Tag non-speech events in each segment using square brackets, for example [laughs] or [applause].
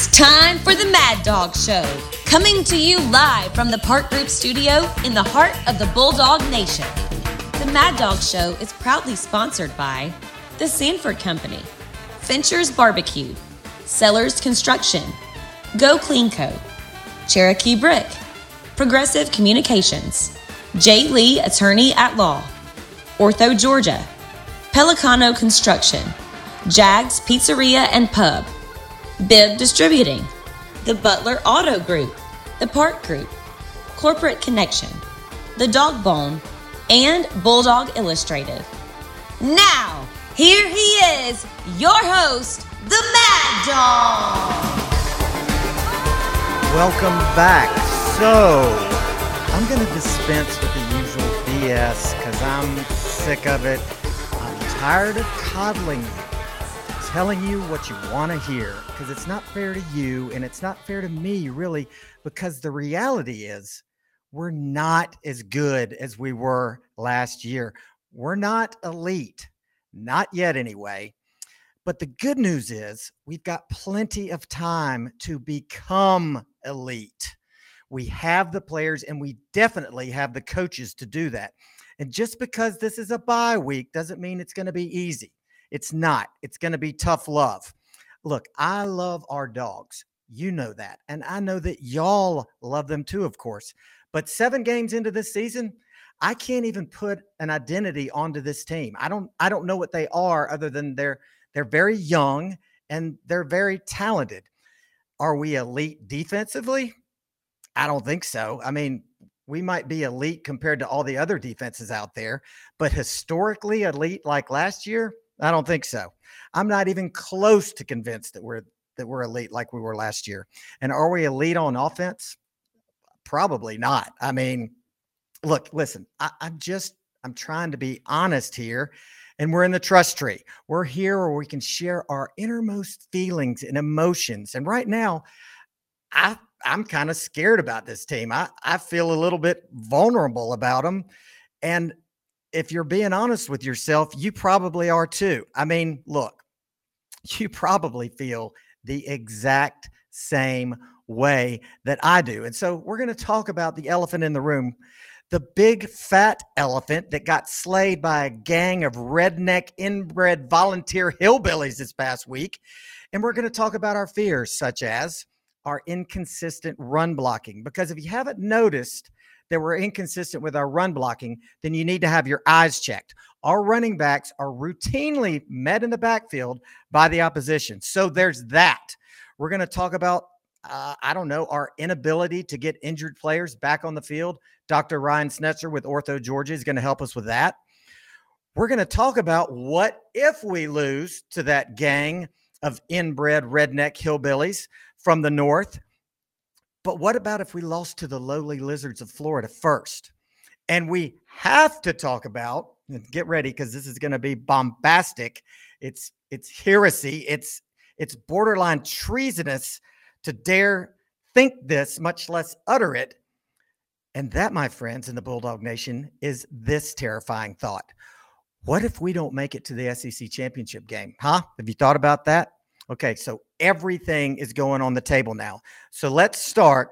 It's time for the Mad Dawg Show, coming to you live from the Park Group studio in the heart of the Bulldog Nation. The Mad Dawg Show is proudly sponsored by The Sanford Company, Fincher's Barbecue, Sellers Construction, Go Clean Co., Cherokee Brick, Progressive Communications, J. Lee Attorney at Law, Ortho Georgia, Pelicano Construction, Jags Pizzeria and Pub, Bibb Distributing, the Butler Auto Group, the Park Group, Corporate Connection, the Dawgbone, and Bulldog Illustrated. Now, here he is, your host, the Mad Dawg. Welcome back. So, I'm going to dispense with the usual BS because I'm sick of it. I'm tired of coddling you, telling you what you want to hear because it's not fair to you and it's not fair to me, really, because the reality is we're not as good as we were last year. We're not elite, not yet anyway. But the good news is we've got plenty of time to become elite. We have the players and we definitely have the coaches to do that. And just because this is a bye week doesn't mean it's going to be easy. It's not. It's going to be tough love. Look, I love our dogs. You know that. And I know that y'all love them too, of course. But seven games into this season, I can't even put an identity onto this team. I don't I don't know what they are other than they're they're very young and they're very talented. Are we elite defensively? I don't think so. I mean, we might be elite compared to all the other defenses out there, but historically elite like last year, I don't think so. I'm not even close to convinced that we're that we're elite like we were last year. And are we elite on offense? Probably not. I mean, look, listen, I, I'm just I'm trying to be honest here and we're in the trust tree. We're here where we can share our innermost feelings and emotions. And right now, I I'm kind of scared about this team. I I feel a little bit vulnerable about them. And if you're being honest with yourself, you probably are too. I mean, look, [laughs] you probably feel the exact same way that I do. And so we're going to talk about the elephant in the room the big fat elephant that got slayed by a gang of redneck inbred volunteer hillbillies this past week. And we're going to talk about our fears, such as our inconsistent run blocking. Because if you haven't noticed that we're inconsistent with our run blocking, then you need to have your eyes checked. Our running backs are routinely met in the backfield by the opposition. So there's that. We're going to talk about uh, I don't know, our inability to get injured players back on the field. Dr. Ryan Schnetzer with Ortho Georgia is going to help us with that. We're going to talk about what if we lose to that gang of inbred redneck hillbillies from the north. But what about if we lost to the lowly lizards of Florida first? And we have to talk about, get ready because this is going to be bombastic. It's it's heresy. It's it's borderline treasonous to dare think this, much less utter it. And that, my friends in the Bulldog Nation, is this terrifying thought. What if we don't make it to the SEC championship game? Huh? Have you thought about that? Okay, so everything is going on the table now. So let's start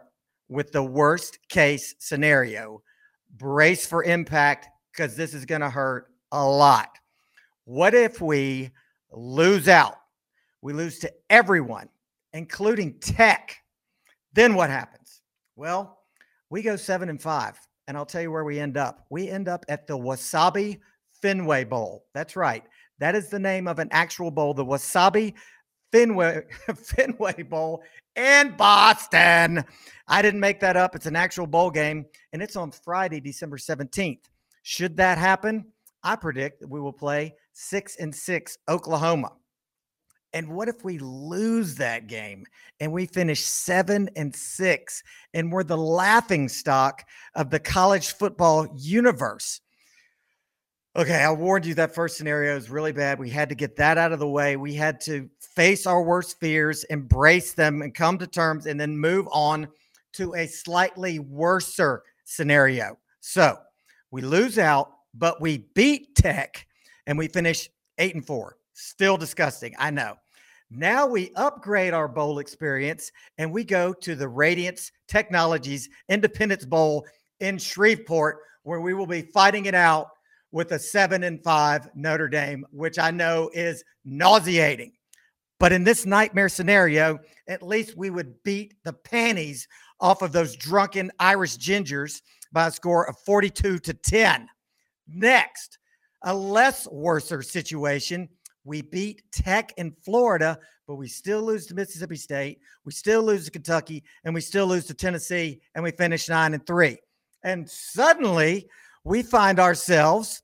with the worst case scenario. Brace for impact because this is going to hurt a lot. What if we lose out? We lose to everyone including tech. Then what happens? Well, we go seven and five, and I'll tell you where we end up. We end up at the Wasabi Fenway Bowl. That's right. That is the name of an actual bowl, the Wasabi Fenway [laughs] Fenway Bowl in Boston. I didn't make that up. It's an actual bowl game, and it's on Friday, December 17th. Should that happen, I predict that we will play six and six Oklahoma. And what if we lose that game and we finish seven and six and we're the laughing stock of the college football universe? Okay, I warned you that first scenario is really bad. We had to get that out of the way. We had to face our worst fears, embrace them, and come to terms, and then move on to a slightly worser scenario. So we lose out, but we beat Tech and we finish eight and four. Still disgusting. I know. Now we upgrade our bowl experience and we go to the Radiance Technologies Independence Bowl in Shreveport, where we will be fighting it out with a seven and five Notre Dame, which I know is nauseating. But in this nightmare scenario, at least we would beat the panties off of those drunken Irish gingers by a score of 42 to 10. Next, a less worser situation. We beat Tech in Florida, but we still lose to Mississippi State. We still lose to Kentucky, and we still lose to Tennessee, and we finish nine and three. And suddenly we find ourselves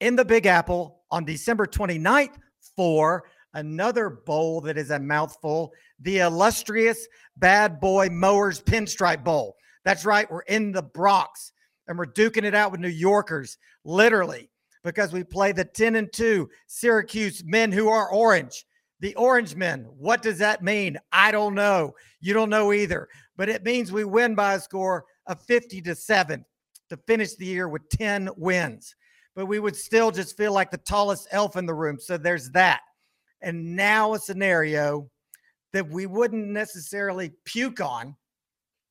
in the Big Apple on December 29th for another bowl that is a mouthful the illustrious Bad Boy Mowers Pinstripe Bowl. That's right, we're in the Bronx and we're duking it out with New Yorkers, literally, because we play the 10 and 2 Syracuse men who are orange. The Orange Men. What does that mean? I don't know. You don't know either. But it means we win by a score of 50 to 7 to finish the year with 10 wins. But we would still just feel like the tallest elf in the room. So there's that. And now a scenario that we wouldn't necessarily puke on,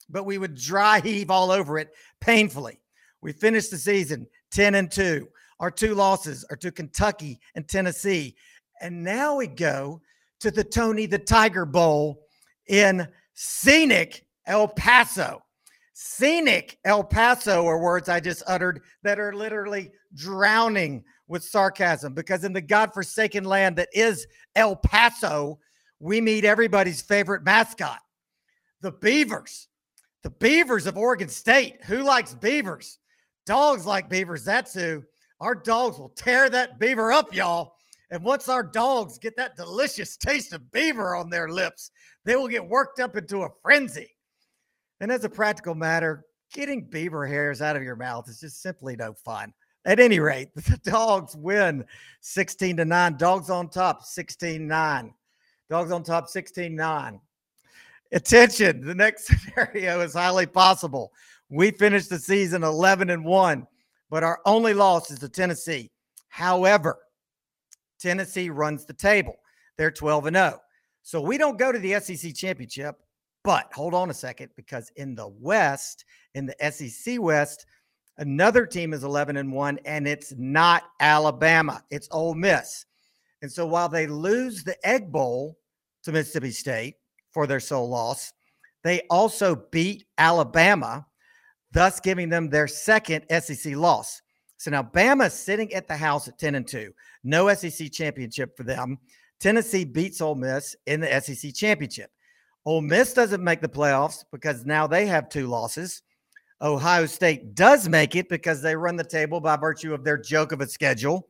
but we would dry [laughs] heave all over it painfully. We finished the season 10 and 2. Our two losses are to Kentucky and Tennessee. And now we go to the Tony the Tiger Bowl in scenic El Paso. Scenic El Paso are words I just uttered that are literally drowning with sarcasm because in the godforsaken land that is El Paso, we meet everybody's favorite mascot, the Beavers. The Beavers of Oregon State. Who likes beavers? Dogs like beavers. That's who. Our dogs will tear that beaver up, y'all. And once our dogs get that delicious taste of beaver on their lips, they will get worked up into a frenzy. And as a practical matter, getting beaver hairs out of your mouth is just simply no fun. At any rate, [laughs] the dogs win 16 to 9. Dogs on top 16 9. Dogs on top 16 9. Attention, the next [laughs] scenario is highly possible. We finished the season 11 and 1, but our only loss is to Tennessee. However, Tennessee runs the table. They're 12 and 0. So we don't go to the SEC championship but hold on a second, because in the West, in the SEC West, another team is 11 and 1, and it's not Alabama, it's Ole Miss. And so while they lose the Egg Bowl to Mississippi State for their sole loss, they also beat Alabama, thus giving them their second SEC loss. So now Bama's sitting at the house at 10 and 2. No SEC championship for them. Tennessee beats Ole Miss in the SEC championship. Ole Miss doesn't make the playoffs because now they have two losses. Ohio State does make it because they run the table by virtue of their joke of a schedule.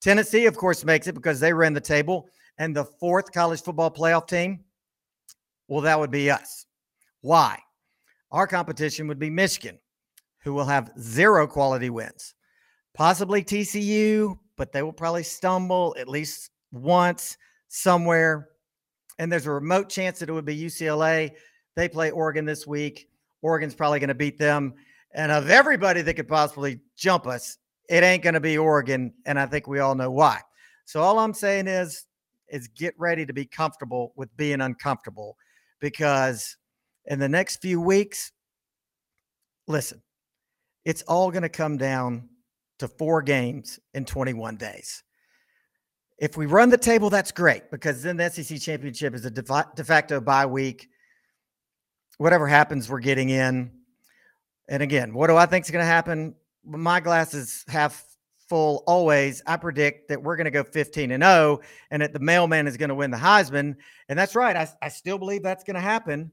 Tennessee, of course, makes it because they ran the table. And the fourth college football playoff team, well, that would be us. Why? Our competition would be Michigan, who will have zero quality wins. Possibly TCU, but they will probably stumble at least once somewhere and there's a remote chance that it would be UCLA. They play Oregon this week. Oregon's probably going to beat them. And of everybody that could possibly jump us, it ain't going to be Oregon. And I think we all know why. So all I'm saying is, is get ready to be comfortable with being uncomfortable because in the next few weeks, listen, it's all going to come down to four games in 21 days. If we run the table, that's great because then the SEC championship is a de facto bye week. Whatever happens, we're getting in. And again, what do I think is going to happen? My glass is half full always. I predict that we're going to go 15 and 0 and that the mailman is going to win the Heisman. And that's right. I, I still believe that's going to happen.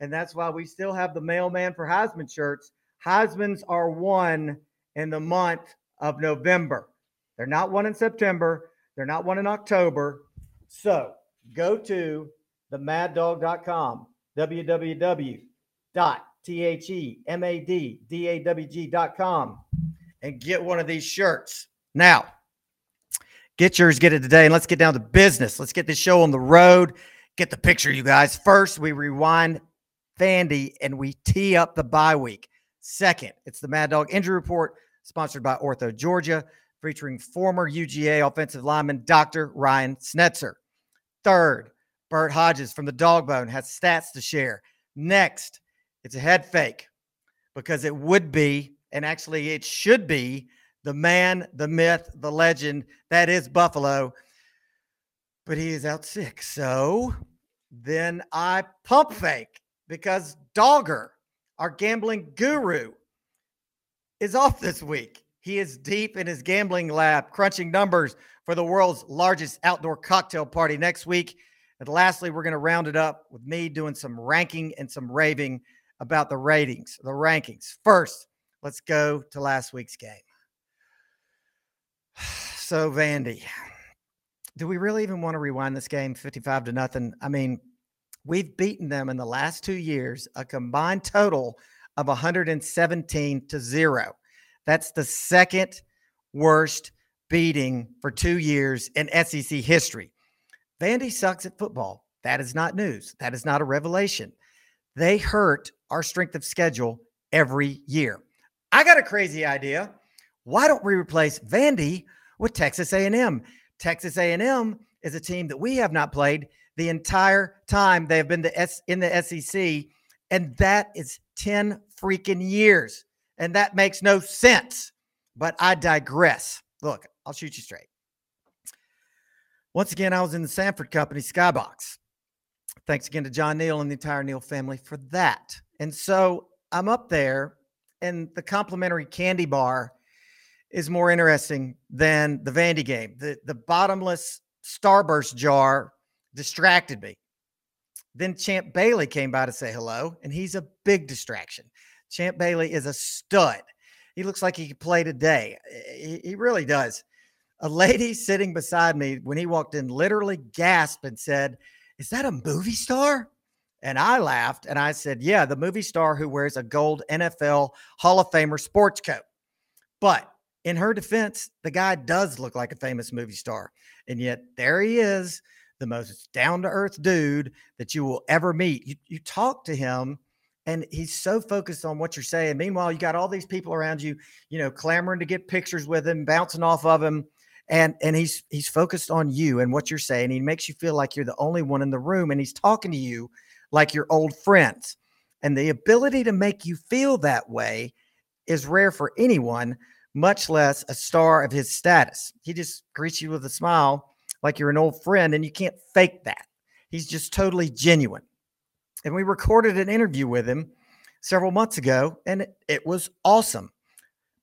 And that's why we still have the mailman for Heisman shirts. Heisman's are won in the month of November. They're not won in September. They're not won in October. So go to themaddawg.com, www.themaddawg.com, and get one of these shirts. Now, get yours, get it today, and let's get down to business. Let's get this show on the road. Get the picture, you guys. First, we rewind Vandy and we tee up the bye week. Second, it's the Mad Dawg Injury Report, sponsored by Ortho Georgia featuring former UGA offensive lineman Dr. Ryan Schnetzer. Third, Burt Hodges from the Dawgbone has stats to share. Next, it's a head fake because it would be, and actually it should be, the man, the myth, the legend that is Buffalo. But he is out sick. So then I pump fake because Dogger, our gambling guru, is off this week. He is deep in his gambling lab, crunching numbers for the world's largest outdoor cocktail party next week. And lastly, we're going to round it up with me doing some ranking and some raving about the ratings, the rankings. First, let's go to last week's game. [sighs] So, Vandy, do we really even want to rewind this game 55 to nothing? I mean, we've beaten them in the last two years a combined total of 117 to zero. That's the second worst beating for two years in SEC history. Vandy sucks at football. That is not news. That is not a revelation. They hurt our strength of schedule every year. I got a crazy idea. Why don't we replace Vandy with Texas A&M? Texas A&M is a team that we have not played the entire time they have been the S in the SEC, and that is 10 freaking years and that makes no sense. But I digress. Look, I'll shoot you straight. Once again, I was in the Sanford Company Skybox. Thanks again to John Neal and the entire Neal family for that. And so I'm up there, and the complimentary candy bar is more interesting than the Vandy game. The, the bottomless Starburst jar distracted me. Then Champ Bailey came by to say hello, and he's a big distraction. Champ Bailey is a stud. He looks like he could play today. He, he really does. A lady sitting beside me when he walked in literally gasped and said, Is that a movie star? And I laughed and I said, Yeah, the movie star who wears a gold NFL Hall of Famer sports coat. But in her defense, the guy does look like a famous movie star. And yet there he is, the most down to earth dude that you will ever meet. You, you talk to him and he's so focused on what you're saying. Meanwhile, you got all these people around you, you know, clamoring to get pictures with him, bouncing off of him, and and he's he's focused on you and what you're saying. He makes you feel like you're the only one in the room, and he's talking to you like your old friends. And the ability to make you feel that way is rare for anyone, much less a star of his status. He just greets you with a smile like you're an old friend, and you can't fake that. He's just totally genuine. And we recorded an interview with him several months ago, and it, it was awesome.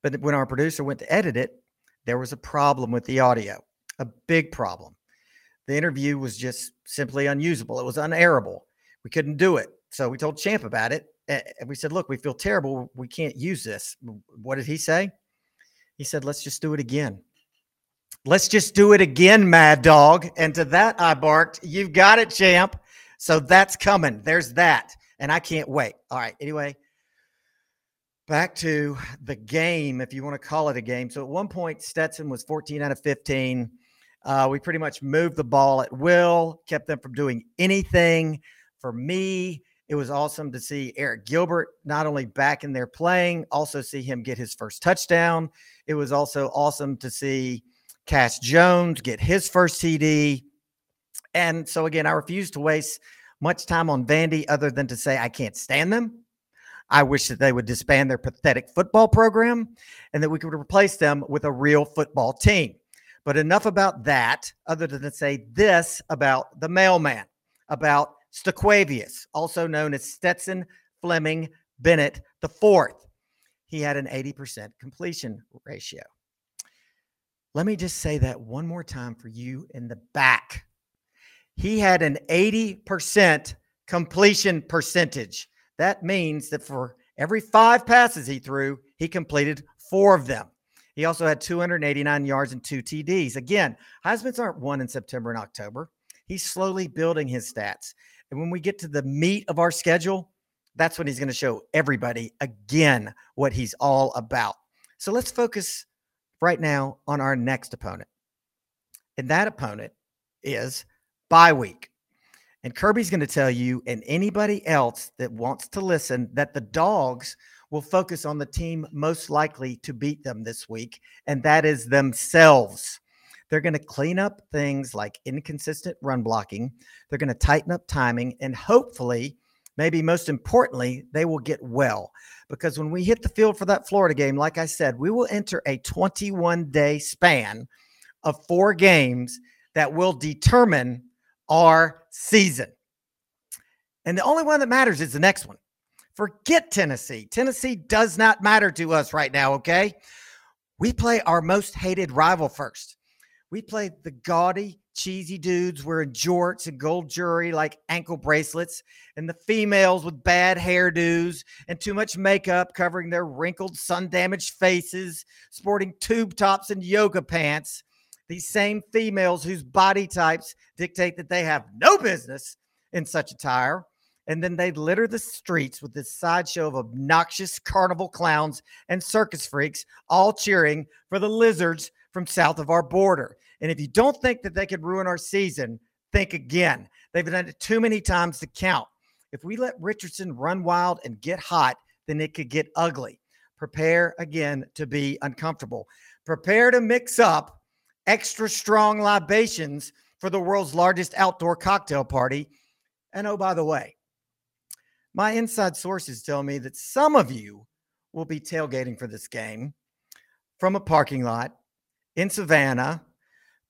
But when our producer went to edit it, there was a problem with the audio, a big problem. The interview was just simply unusable. It was unairable. We couldn't do it. So we told Champ about it. And we said, look, we feel terrible. We can't use this. What did he say? He said, let's just do it again. Let's just do it again, Mad Dawg. And to that, I barked, You've got it, champ. So that's coming. There's that. And I can't wait. All right. Anyway, back to the game, if you want to call it a game. So at one point, Stetson was 14 out of 15. Uh, we pretty much moved the ball at will, kept them from doing anything. For me, it was awesome to see Arik Gilbert not only back in there playing, also see him get his first touchdown. It was also awesome to see Cash Jones get his first TD. And so, again, I refuse to waste much time on Vandy other than to say I can't stand them. I wish that they would disband their pathetic football program and that we could replace them with a real football team. But enough about that, other than to say this about the mailman, about Staquavius, also known as Stetson Fenimore Bennett fourth. He had an 80% completion ratio. Let me just say that one more time for you in the back he had an 80% completion percentage. That means that for every five passes he threw, he completed four of them. He also had 289 yards and two TDs. Again, Heisman's aren't won in September and October. He's slowly building his stats. And when we get to the meat of our schedule, that's when he's going to show everybody again what he's all about. So let's focus right now on our next opponent. And that opponent is bye week. And Kirby's going to tell you and anybody else that wants to listen that the dogs will focus on the team most likely to beat them this week, and that is themselves. They're going to clean up things like inconsistent run blocking. They're going to tighten up timing. And hopefully, maybe most importantly, they will get well. Because when we hit the field for that Florida game, like I said, we will enter a 21 day span of four games that will determine our season. And the only one that matters is the next one. Forget Tennessee. Tennessee does not matter to us right now, okay? We play our most hated rival first. We play the gaudy, cheesy dudes wearing jorts and gold jewelry like ankle bracelets, and the females with bad hairdos and too much makeup covering their wrinkled, sun damaged faces, sporting tube tops and yoga pants. These same females whose body types dictate that they have no business in such attire and then they litter the streets with this sideshow of obnoxious carnival clowns and circus freaks, all cheering for the lizards from south of our border. And if you don't think that they could ruin our season, think again. They've done it too many times to count. If we let Richardson run wild and get hot, then it could get ugly. Prepare again to be uncomfortable. Prepare to mix up extra strong libations for the world's largest outdoor cocktail party. And oh, by the way, my inside sources tell me that some of you will be tailgating for this game from a parking lot in Savannah,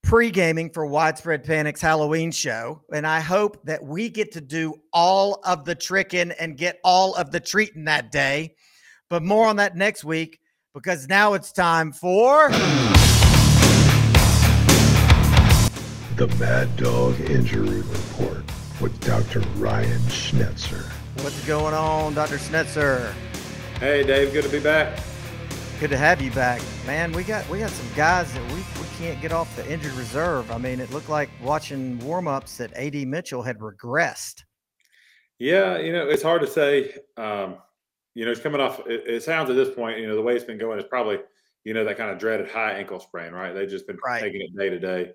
pre gaming for Widespread Panic's Halloween show. And I hope that we get to do all of the tricking and get all of the treating that day. But more on that next week because now it's time for. The Mad Dawg Injury Report with Dr. Ryan Schnetzer. What's going on, Dr. Schnetzer? Hey, Dave. Good to be back. Good to have you back, man. We got we got some guys that we, we can't get off the injured reserve. I mean, it looked like watching warm-ups that AD Mitchell had regressed. Yeah, you know, it's hard to say. Um, you know, it's coming off. It, it, sounds at this point, you know, the way it's been going is probably, you know, that kind of dreaded high ankle sprain, right? They've just been right. taking it day to day.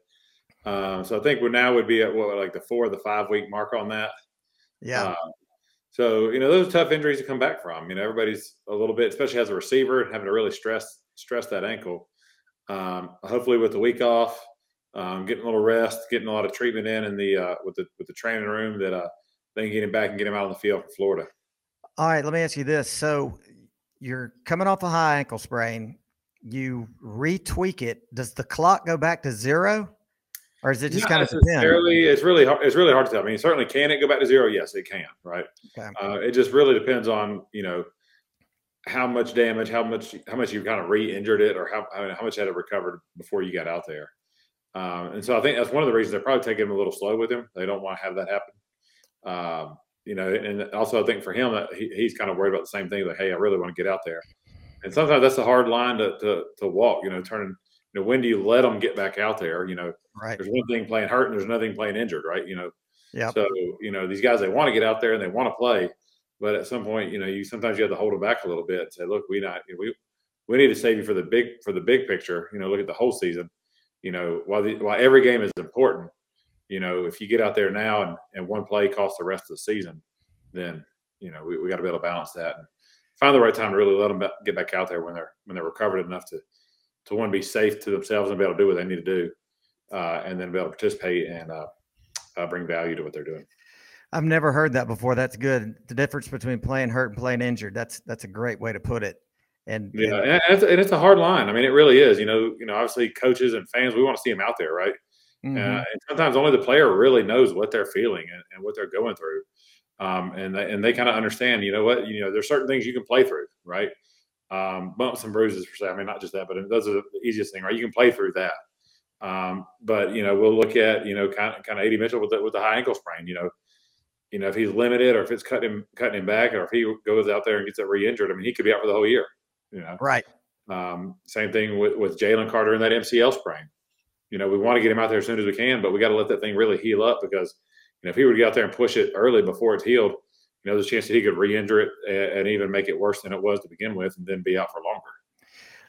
Um, so I think we're now would be at what like the four, the five week mark on that. Yeah. Uh, so, you know, those are tough injuries to come back from. You know, everybody's a little bit, especially as a receiver, having to really stress stress that ankle. Um, hopefully, with the week off, um, getting a little rest, getting a lot of treatment in in the uh, with the with the training room, that uh, they can get him back and get him out on the field for Florida. All right, let me ask you this: so you're coming off a high ankle sprain, you retweak it. Does the clock go back to zero? Or is it just Not kind of necessarily? It's really hard. It's really hard to tell. I mean, certainly can it go back to zero? Yes, it can. Right. Okay. Uh, it just really depends on you know how much damage, how much how much you kind of re-injured it, or how how much had it recovered before you got out there. Um, and so I think that's one of the reasons they're probably taking him a little slow with him. They don't want to have that happen. Um, you know, and also I think for him, he, he's kind of worried about the same thing. Like, hey, I really want to get out there. And sometimes that's a hard line to, to, to walk. You know, turning you know, when do you let them get back out there? You know, right. there's one thing playing hurt and there's another thing playing injured, right? You know, yeah. So, you know, these guys, they want to get out there and they want to play, but at some point, you know, you sometimes you have to hold them back a little bit and say, look, we not, we, we need to save you for the big, for the big picture, you know, look at the whole season, you know, while the, while every game is important, you know, if you get out there now and, and one play costs the rest of the season, then, you know, we, we got to be able to balance that and find the right time to really let them get back out there when they're, when they're recovered enough to, to want to be safe to themselves and be able to do what they need to do, uh, and then be able to participate and uh, uh, bring value to what they're doing. I've never heard that before. That's good. The difference between playing hurt and playing injured. That's that's a great way to put it. And yeah, and, it's, and it's a hard line. I mean, it really is. You know, you know, obviously coaches and fans, we want to see them out there, right? Mm-hmm. Uh, and sometimes only the player really knows what they're feeling and, and what they're going through. Um, and they, and they kind of understand, you know what, you know, there's certain things you can play through, right? um, bumps and bruises per se. I mean, not just that, but those are the easiest thing, right? You can play through that. Um, but you know, we'll look at you know kind of kind of AD Mitchell with the, with the high ankle sprain. You know, you know if he's limited or if it's cutting him cutting him back or if he goes out there and gets it re-injured, I mean, he could be out for the whole year. You know, right. Um, same thing with with Jalen Carter and that MCL sprain. You know, we want to get him out there as soon as we can, but we got to let that thing really heal up because you know if he were to get out there and push it early before it's healed, you know, there's a chance that he could re-injure it and, and even make it worse than it was to begin with, and then be out for longer.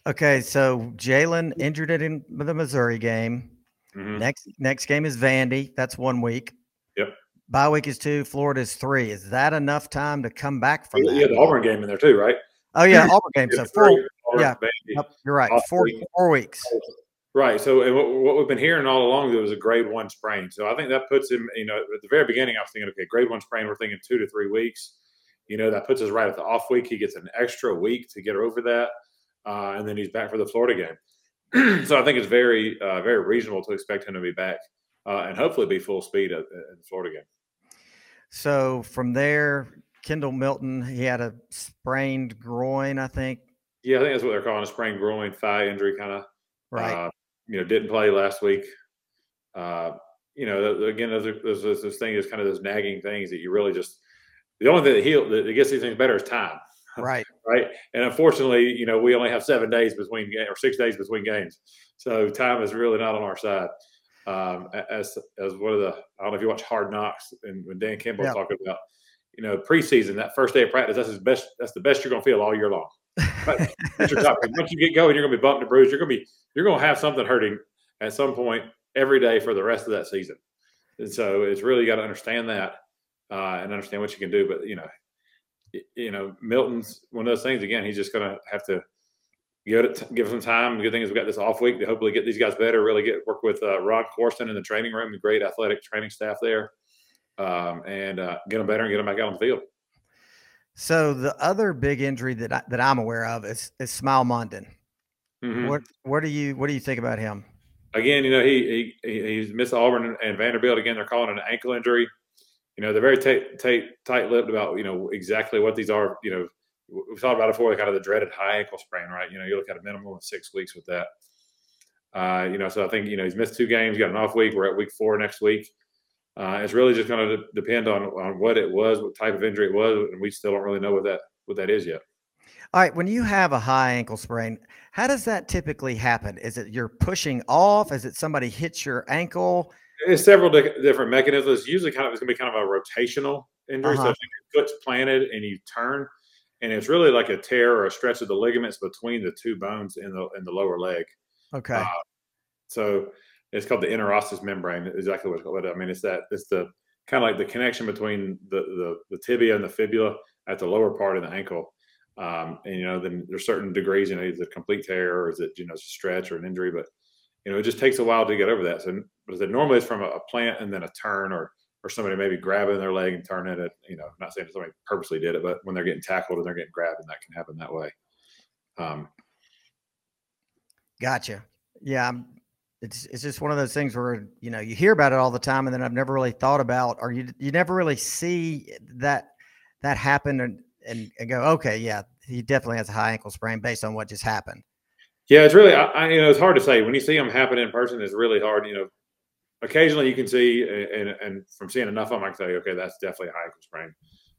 Okay, so Jalen injured it in the Missouri game. Mm-hmm. Next next game is Vandy. That's one week. Yep. Bye week is two. Florida is three. Is that enough time to come back from that? Yeah, the Auburn game in there too, right? Oh yeah, Auburn game. [laughs] So four. yeah, yep, you're right. Four four weeks. Right. So, and what, what we've been hearing all along, there was a grade one sprain. So I think that puts him, you know, at the very beginning, I was thinking, okay, grade one sprain, we're thinking two to three weeks. You know, that puts us right at the off week. He gets an extra week to get over that. Uh, and then he's back for the Florida game. [clears throat] so I think it's very, uh, very reasonable to expect him to be back uh, and hopefully be full speed at, at the Florida game. So from there, Kendall Milton, he had a sprained groin, I think. Yeah, I think that's what they're calling a sprained groin, thigh injury, kind of. Right. Uh, you know, didn't play last week. Uh, you know, again, those, are, those, those, those things is kind of those nagging things that you really just. The only thing that heal that gets these things better is time. Right. Right. And unfortunately, you know, we only have seven days between or six days between games, so time is really not on our side. Um, as as one of the I don't know if you watch Hard Knocks and when Dan Campbell yeah. talking about, you know, preseason that first day of practice, that's his best. That's the best you're going to feel all year long. Right? Once you get going, you're going to be bumped and bruised. You're going to be you're going to have something hurting at some point every day for the rest of that season. And so it's really got to understand that uh, and understand what you can do. But you know, you know, Milton's one of those things. Again, he's just going to have to give it, give some time. The good thing is we got this off week to hopefully get these guys better. Really get work with uh, Ron Courson in the training room, the great athletic training staff there, um, and uh, get them better and get them back out on the field. So the other big injury that I, that I'm aware of is is Smael Mondon. Mm-hmm. What what do you what do you think about him? Again, you know he he he's missed Auburn and Vanderbilt again. They're calling it an ankle injury. You know they're very tight tight tight lipped about you know exactly what these are. You know we've talked about it before, kind of the dreaded high ankle sprain, right? You know you look at a minimum of six weeks with that. Uh, you know, so I think you know he's missed two games, got an off week. We're at week four next week. Uh, it's really just going to depend on on what it was, what type of injury it was, and we still don't really know what that what that is yet. All right, when you have a high ankle sprain, how does that typically happen? Is it you're pushing off? Is it somebody hits your ankle? It's several di- different mechanisms. Usually kind of it's going to be kind of a rotational injury. Uh-huh. So if your foot's planted and you turn, and it's really like a tear or a stretch of the ligaments between the two bones in the in the lower leg. Okay. Uh, so it's called the interosseous membrane. Exactly what it's called. I mean, it's that it's the kind of like the connection between the, the the tibia and the fibula at the lower part of the ankle. Um, and you know, then there's certain degrees. You know, is it a complete tear or is it you know it's a stretch or an injury? But you know, it just takes a while to get over that. So, but it normally it's from a, a, plant and then a turn or or somebody maybe grabbing their leg and turning it. You know, I'm not saying somebody purposely did it, but when they're getting tackled and they're getting grabbed, and that can happen that way. Um, gotcha. Yeah, I'm, it's it's just one of those things where you know you hear about it all the time, and then I've never really thought about, or you you never really see that that happen and and, and go, okay, yeah, he definitely has a high ankle sprain based on what just happened. Yeah, it's really, I, I, you know, it's hard to say when you see them happen in person. It's really hard. You know, occasionally you can see, and, and from seeing enough of them, I can tell you, okay, that's definitely a high ankle sprain.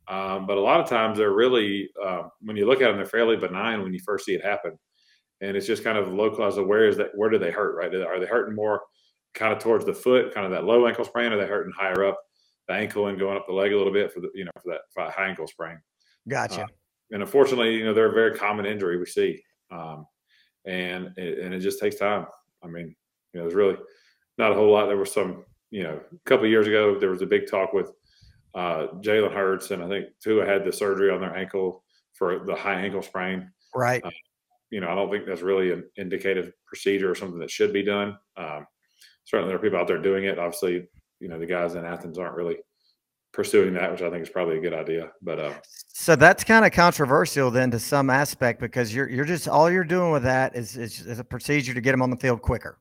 Um, but a lot of times they're really, uh, when you look at them, they're fairly benign when you first see it happen and it's just kind of localized. Where is that? Where do they hurt? Right? Are they hurting more kind of towards the foot, kind of that low ankle sprain? Are they hurting higher up the ankle and going up the leg a little bit for the you know for that, for high ankle sprain? Gotcha. Uh, and unfortunately, you know they're a very common injury we see, um, and it, and it just takes time. I mean, you know, there's really not a whole lot. There was some, you know, a couple years ago there was a big talk with uh, Jalen Hurts, and I think Tua had the surgery on their ankle for the high ankle sprain. Right. Uh, you know, I don't think that's really an indicative procedure or something that should be done. Um, certainly, there are people out there doing it. Obviously, you know, the guys in Athens aren't really pursuing that, which I think is probably a good idea. But uh, so that's kind of controversial then to some aspect because you're you're just all you're doing with that is, is, is a procedure to get them on the field quicker.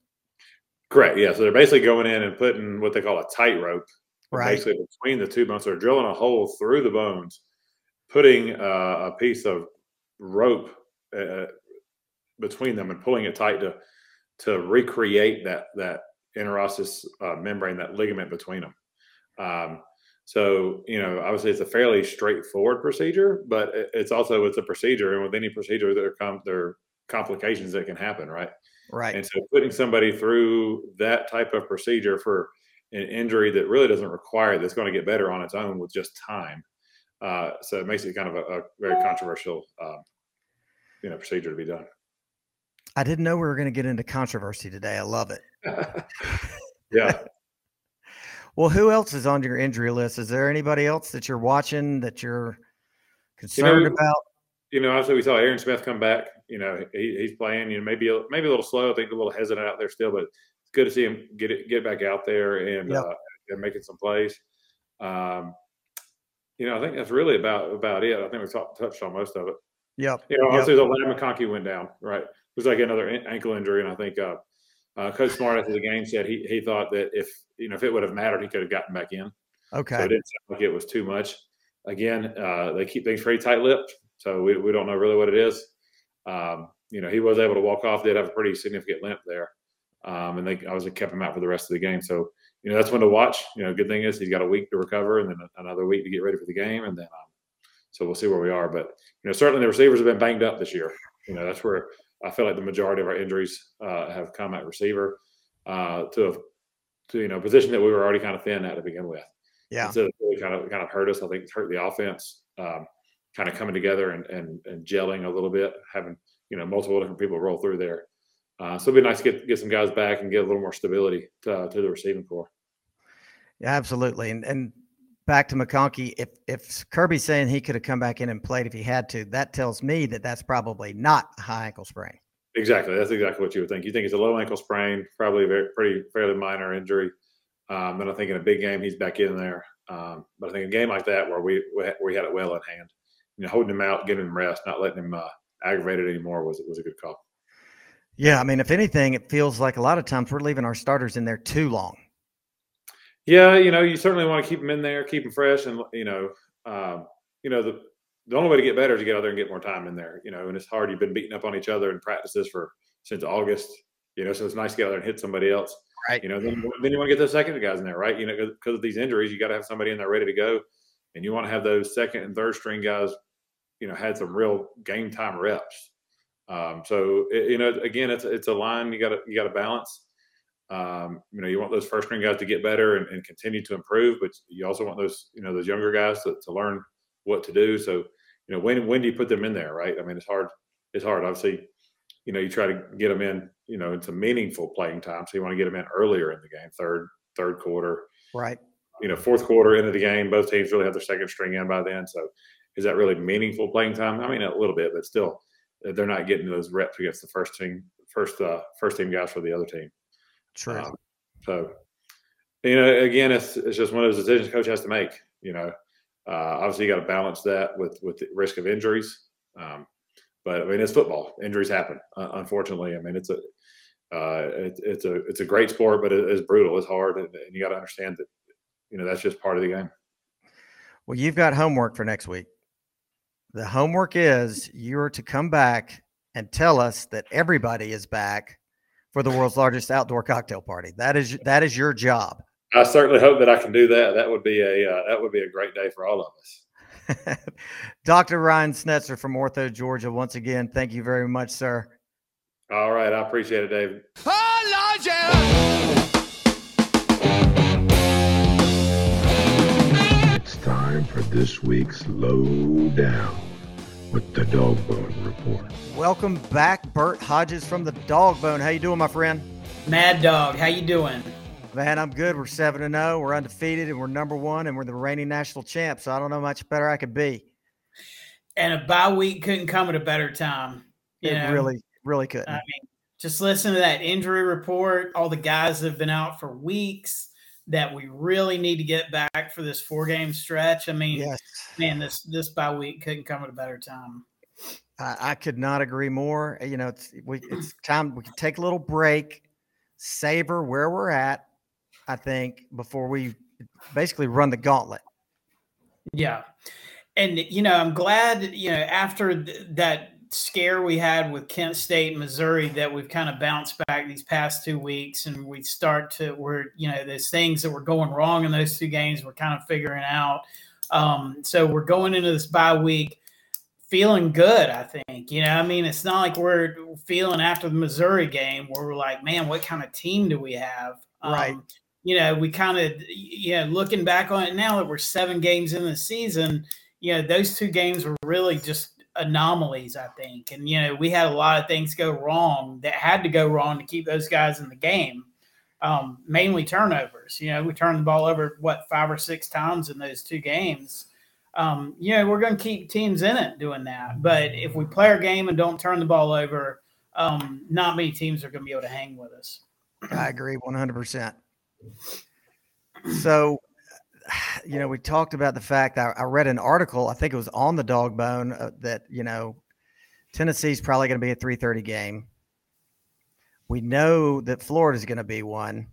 Correct. Yeah. So they're basically going in and putting what they call a tight rope, right? Basically between the two bones. So they're drilling a hole through the bones, putting uh, a piece of rope uh, between them and pulling it tight to to recreate that that interosseous uh, membrane, that ligament between them. Um, so you know, obviously, it's a fairly straightforward procedure, but it's also it's a procedure, and with any procedure, there come there are complications that can happen, right? Right. And so, putting somebody through that type of procedure for an injury that really doesn't require that's going to get better on its own with just time. Uh, so it makes it kind of a, a very controversial, uh, you know, procedure to be done. I didn't know we were going to get into controversy today. I love it. [laughs] yeah. Well, who else is on your injury list? Is there anybody else that you're watching that you're concerned you know, about? You know, obviously we saw Arian Smith come back. You know, he, he's playing. You know, maybe a, maybe a little slow. I think a little hesitant out there still, but it's good to see him get it get back out there and yep. uh, and making some plays. Um, you know, I think that's really about about it. I think we talked, touched on most of it. Yep. You know, yep. obviously the Ladd McConkey went down, right? It was like another ankle injury, and I think uh, uh, Coach Smart after the game said he he thought that if you know if it would have mattered, he could have gotten back in. Okay. So it didn't sound like it was too much. Again, uh, they keep things pretty tight-lipped, so we, we don't know really what it is. Um, you know, he was able to walk off. Did have a pretty significant limp there, um, and they obviously kept him out for the rest of the game. So you know that's one to watch. You know, good thing is he's got a week to recover, and then another week to get ready for the game, and then um, so we'll see where we are. But you know, certainly the receivers have been banged up this year. You know, that's where I feel like the majority of our injuries uh, have come at receiver uh, to a, to you know position that we were already kind of thin at to begin with. Yeah. So it really kind of kind of hurt us. I think hurt the offense, um, kind of coming together and, and and gelling a little bit, having you know multiple different people roll through there. Uh, so it'd be nice to get get some guys back and get a little more stability to, uh, to the receiving corps. Yeah, absolutely. And and back to McConkey, if if Kirby's saying he could have come back in and played if he had to, that tells me that that's probably not a high ankle sprain. Exactly, that's exactly what you would think. You think it's a low ankle sprain, probably a very pretty fairly minor injury. Um, then I think in a big game he's back in there. Um, but I think a game like that where we we had it well in hand, you know, holding him out, giving him rest, not letting him uh, aggravate it anymore was was a good call. Yeah, I mean, if anything, it feels like a lot of times we're leaving our starters in there too long. Yeah, you know, you certainly want to keep them in there, keep them fresh, and you know, um, you know the the only way to get better is to get out there and get more time in there. You know, and it's hard. You've been beating up on each other in practices for since August. You know, so it's nice to get out there and hit somebody else. Right. You know, then, then you want to get those second guys in there, right? You know, because of these injuries, you got to have somebody in there ready to go, and you want to have those second and third string guys. You know, had some real game time reps. Um, so it, you know, again, it's it's a line you got to you got to balance. Um, you know, you want those first string guys to get better and, and, continue to improve, but you also want those, you know, those younger guys to, to learn what to do. So, you know, when when do you put them in there, right? I mean, it's hard. It's hard. Obviously, you know, you try to get them in, you know, into meaningful playing time. So you want to get them in earlier in the game, third third quarter, right? You know, fourth quarter into the game. Both teams really have their second string in by then. So, is that really meaningful playing time? I mean, a little bit, but still, they're not getting those reps against the first team, first uh, first team guys for the other team. True. Um, so, you know, again, it's it's just one of those decisions coach has to make. You know, uh, obviously you got to balance that with with the risk of injuries. Um, but I mean, it's football. Injuries happen. Uh, unfortunately, I mean, it's a uh, it, it's a it's a great sport, but it, it's brutal. It's hard, and, and you got to understand that. You know, that's just part of the game. Well, you've got homework for next week. The homework is you are to come back and tell us that everybody is back for the world's largest outdoor cocktail party. That is that is your job. I certainly hope that I can do that. That would be a uh, that would be a great day for all of us. [laughs] Dr. Ryan Schnetzer from Ortho, Georgia. Once again, thank you very much, sir. All right, I appreciate it, David. It's time for this week's lowdown with the Dog Bone Report. Welcome back, Burt Hodges from the Dawgbone. How you doing, my friend? Mad Dawg, how you doing? Man, I'm good. We're seven and zero. We're undefeated, and we're number one, and we're the reigning national champs. So I don't know much better I could be. And a bye week couldn't come at a better time. You it know? really, really couldn't. I mean, just listen to that injury report. All the guys have been out for weeks that we really need to get back for this four game stretch. I mean, yes. man, this this bye week couldn't come at a better time. I, I could not agree more. You know, it's we it's time we can take a little break, savor where we're at. I think before we basically run the gauntlet. Yeah, and you know, I'm glad you know after th- that scare we had with Kent State, Missouri, that we've kind of bounced back these past two weeks, and we start to where you know there's things that were going wrong in those two games. We're kind of figuring out. Um, so we're going into this bye week feeling good. I think you know. I mean, it's not like we're feeling after the Missouri game where we're like, man, what kind of team do we have? Right. You know, we kind of, yeah, looking back on it now that we're seven games in the season, you know, those two games were really just anomalies, I think. And, you know, we had a lot of things go wrong that had to go wrong to keep those guys in the game. Um, mainly turnovers. You know, we turned the ball over, what, five or six times in those two games. um, you know, we're going to keep teams in it doing that. But if we play our game and don't turn the ball over, um, not many teams are going to be able to hang with us. I agree 100%. So, you know, we talked about the fact I, I read an article, I think it was on the Dawgbone, uh, that, you know, Tennessee's probably going to be a 330 game. We know that Florida's going to be one.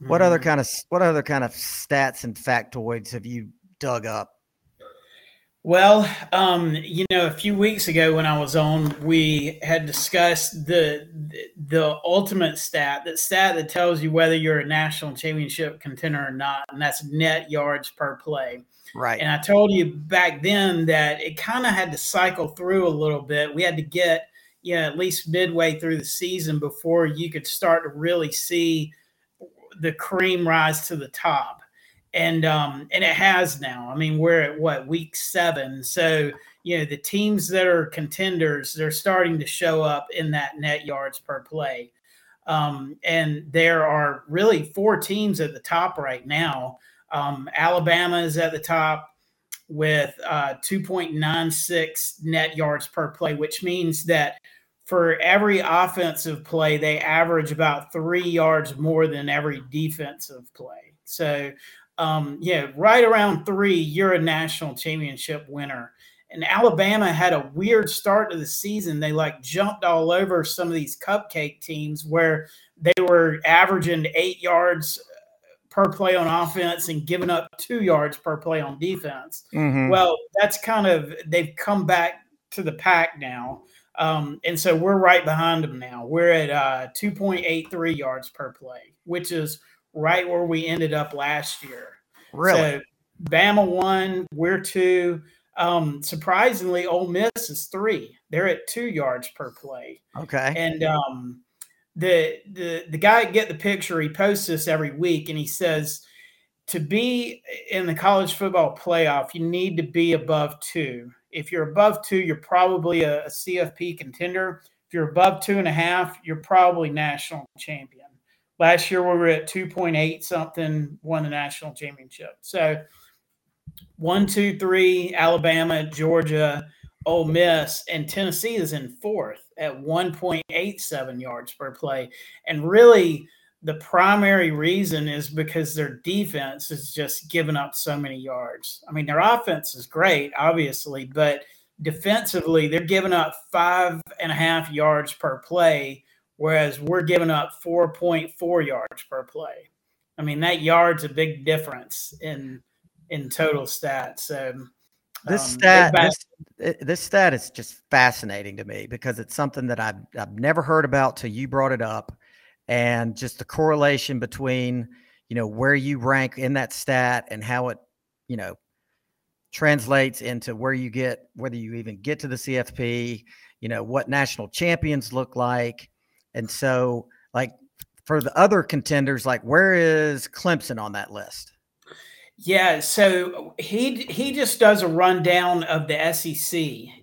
What other Mhm. kind of what other kind of stats and factoids have you dug up? Well, um, you know, a few weeks ago when I was on, we had discussed the the ultimate stat, that stat that tells you whether you're a national championship contender or not, and that's net yards per play. Right. And I told you back then that it kind of had to cycle through a little bit. We had to get, you know, at least midway through the season before you could start to really see the cream rise to the top. And um, and it has now. I mean, we're at what week seven. So, you know, the teams that are contenders, they're starting to show up in that net yards per play. Um, and there are really four teams at the top right now. Um, Alabama is at the top with uh, 2.96 net yards per play, which means that for every offensive play, they average about three yards more than every defensive play. So, um, yeah, right around three, you're a national championship winner. And Alabama had a weird start to the season. They like jumped all over some of these cupcake teams where they were averaging eight yards per play on offense and giving up two yards per play on defense. Mhm. Well, that's kind of they've come back to the pack now, um, and so we're right behind them now. We're at uh, 2.83 yards per play, which is right where we ended up last year. really? So Bama one, we're two. Um, surprisingly, Ole Miss is three. They're at two yards per play. okay. And um, the the the guy get the picture. He posts this every week, and he says to be in the college football playoff, you need to be above two. If you're above two, you're probably a, a CFP contender. If you're above two and a half, you're probably national champion. Last year we were at 2.8 something, won the national championship. So one, two, three, Alabama, Georgia, Ole Miss, and Tennessee is in fourth at 1.87 yards per play. And really, the primary reason is because their defense is just giving up so many yards. I mean, their offense is great, obviously, but defensively, they're giving up five and a half yards per play, whereas we're giving up 4.4 yards per play. I mean, that yard's a big difference in in total stats. So This um, stat, this, this stat is just fascinating to me because it's something that I've, I've never heard about till you brought it up, and just the correlation between you know where you rank in that stat and how it you know translates into where you get whether you even get to the CFP, you know what national champions look like, and so like for the other contenders, like where is Clemson on that list? Yeah, so he he just does a rundown of the SEC,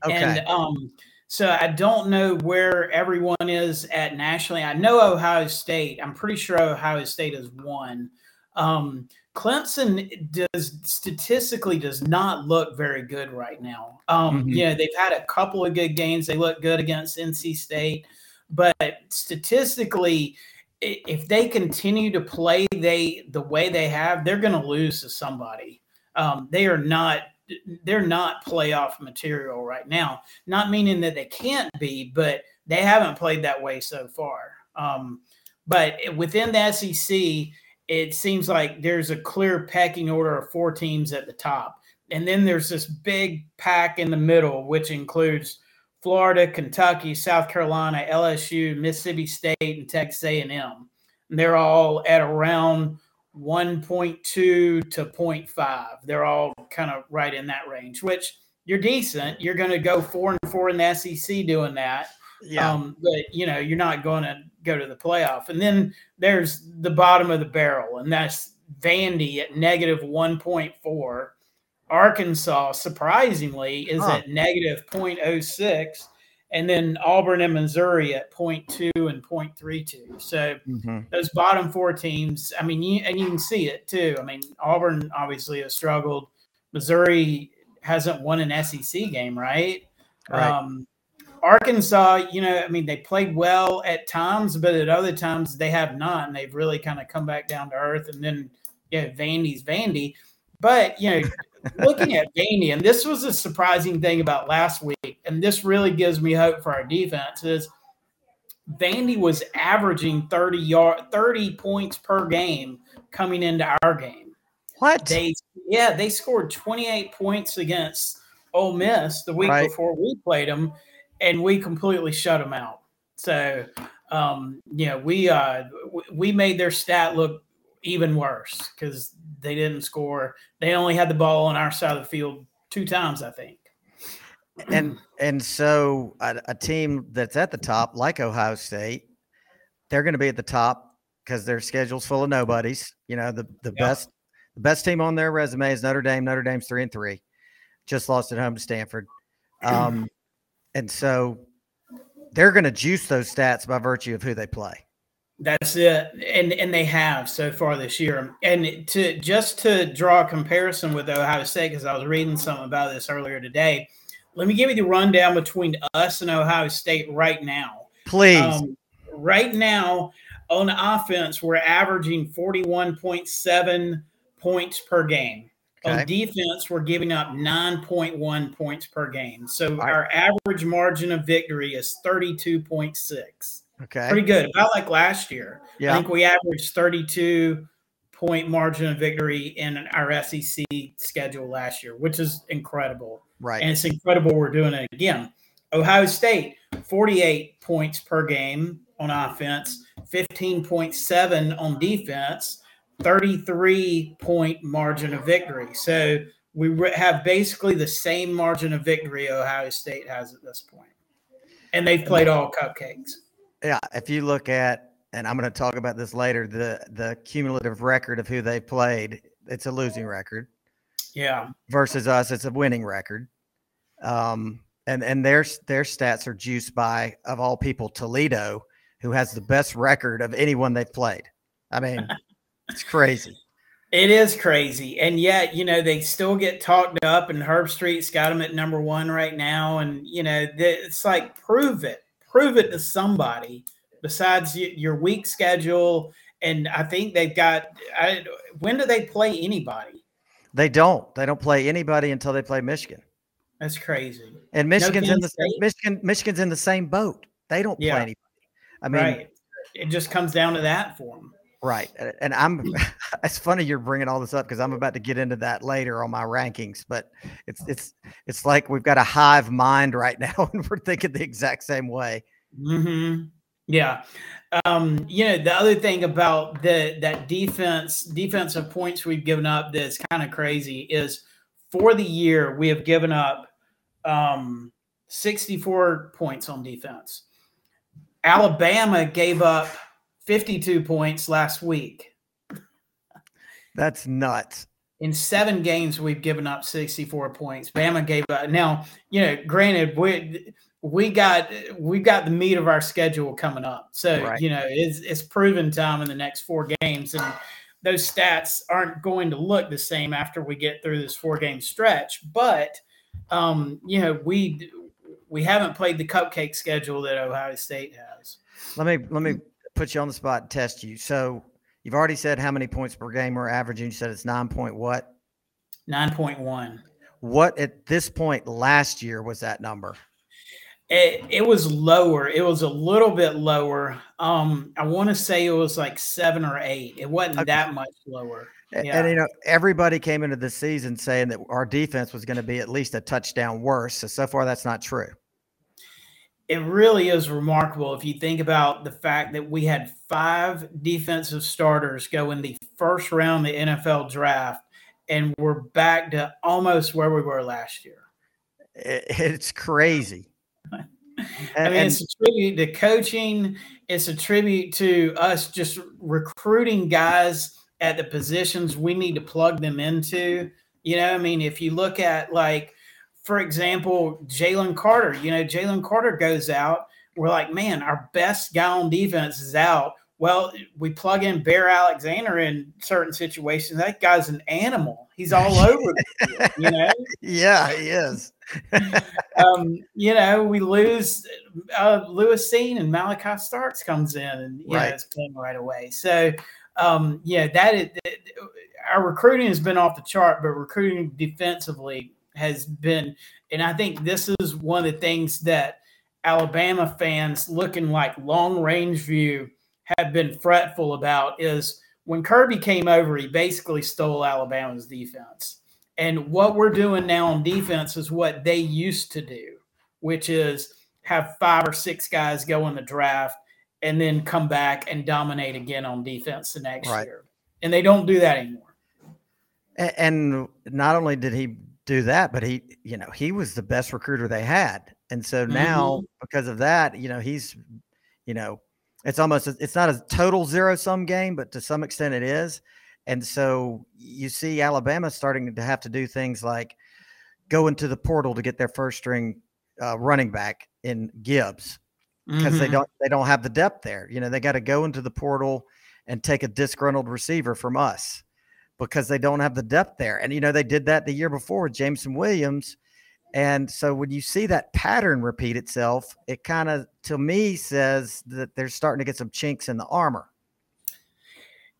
and um, so I don't know where everyone is at nationally. I know Ohio State. I'm pretty sure Ohio State has won. Um, Clemson does statistically does not look very good right now. Um, Mhm. You know, they've had a couple of good games. They look good against NC State, but statistically, if they continue to play they the way they have, they're going to lose to somebody. Um, they are not they're not playoff material right now. Not meaning that they can't be, but they haven't played that way so far. Um, but within the SEC, it seems like there's a clear pecking order of four teams at the top, and then there's this big pack in the middle, which includes Florida, Kentucky, South Carolina, LSU, Mississippi State, and Texas A&M. And they're all at around 1.2 to 0.5. They're all kind of right in that range, which you're decent. You're going to go four and four in the SEC doing that. Um, but you know, you're not going to go to the playoff. And then there's the bottom of the barrel, and that's Vandy at negative 1.4. Arkansas, surprisingly, is Huh. at negative 0.06. And then Auburn and Missouri at 0.2 and 0.32. So Mhm. those bottom four teams, I mean, you, and you can see it too. I mean, Auburn obviously has struggled. Missouri hasn't won an SEC game, right? Right. Um, Arkansas, you know, I mean, they played well at times, but at other times they have not, and they've really kind of come back down to earth. And then, yeah, Vandy's Vandy. But you know, looking at Vandy, and this was a surprising thing about last week, and this really gives me hope for our defense is Vandy was averaging 30 yard 30 points per game coming into our game. What? They yeah, they scored 28 points against Ole Miss the week Right. before we played them, and we completely shut them out. So, um, you know, we uh, we made their stat look even worse because they didn't score. They only had the ball on our side of the field two times, I think. and and so a, a team that's at the top, like Ohio State, they're going to be at the top because their schedule's full of nobodies. You know, the the Yeah. best the best team on their resume is Notre Dame. Notre Dame's three and three, just lost at home to Stanford, um, and so they're going to juice those stats by virtue of who they play. That's it, and and they have so far this year. And to just to draw a comparison with Ohio State, because I was reading something about this earlier today. Let me give you the rundown between us and Ohio State right now. Please, Um, right now, on offense, we're averaging forty-one point seven points per game. Okay. On defense, we're giving up nine point one points per game. So right. our average margin of victory is thirty-two point six okay, pretty good, about like last year. I think we averaged 32 point margin of victory in our SEC schedule last year, which is incredible. right, And it's incredible we're doing it again. Ohio State, 48 points per game on offense, 15.7 on defense, 33 point margin of victory. So we have basically the same margin of victory Ohio State has at this point. And they've played all cupcakes. Yeah. If you look at, and I'm going to talk about this later, the the cumulative record of who they played, it's a losing record. Yeah. versus us it's a winning record um and and their their stats are juiced by of all people toledo who has the best record of anyone they've played i mean [laughs] it's crazy It is crazy. And yet, you know, they still get talked up, and Herbstreit's got them at number one right now. And, you know, it's like, prove it. Prove it to somebody besides your week schedule. And I think they've got, I, when do they play anybody? they don't they don't play anybody until they play michigan That's crazy. and michigan's in the same, State? michigan michigan's in the same boat they don't Yeah. play anybody i mean right. It just comes down to that for them. Right. And I'm, [laughs] it's funny you're bringing all this up because I'm about to get into that later on my rankings, but it's, it's, it's like we've got a hive mind right [laughs] now and we're thinking the exact same way. hmm Yeah. Um, you know, the other thing about the that defense defensive points we've given up that's kind of crazy is for the year we have given up um 64 points on defense. Alabama gave up 52 points last week. That's nuts. In seven games, we've given up 64 points. Bama gave up. Now, you know, granted, we we got we've got the meat of our schedule coming up. So Right. you know, it's it's proven time in the next four games, and those stats aren't going to look the same after we get through this four game stretch. But um, you know, we we haven't played the cupcake schedule that Ohio State has. Let me, let me put you on the spot and test you. So you've already said how many points per game we're averaging. You said it's nine point what? Nine point one. What at this point last year was that number? It, it was lower. It was a little bit lower. Um, I want to say it was like seven or eight. It wasn't Okay. that much lower. Yeah. And you know, everybody came into the season saying that our defense was going to be at least a touchdown worse. So so far, that's not true. It really is remarkable if you think about the fact that we had five defensive starters go in the first round of the NFL draft, and we're back to almost where we were last year. It's crazy. [laughs] I And- mean, it's a tribute to coaching. It's a tribute to us just recruiting guys at the positions we need to plug them into. You know, I mean, if you look at like, for example, Jalen Carter, you know, Jalen Carter goes out. We're like, man, our best guy on defense is out. Well, we plug in Bear Alexander in certain situations. That guy's an animal. He's all [laughs] over the field, you know? Yeah, he is. [laughs] um, you know, we lose uh, Lewis Cine and Malaki Starks comes in and you Right. know, it's playing right away. So, um, yeah, that is that- our recruiting has been off the chart, but recruiting defensively has been, and I think this is one of the things that Alabama fans looking like long range view have been fretful about is when Kirby came over, he basically stole Alabama's defense. And what we're doing now on defense is what they used to do, which is have five or six guys go in the draft and then come back and dominate again on defense the next Right. year. And they don't do that anymore. And not only did he do that, but he, you know, he was the best recruiter they had. And so now, because of that, you know, he's, you know, it's almost, it's not a total zero sum game, but to some extent it is. And so you see Alabama starting to have to do things like go into the portal to get their first string uh, running back in Gibbs because they Mhm. don't they don't have the depth there. You know, they got to go into the portal and take a disgruntled receiver from us because they don't have the depth there. And you know, they did that the year before with Jameson Williams. And so when you see that pattern repeat itself, it kind of to me says that they're starting to get some chinks in the armor.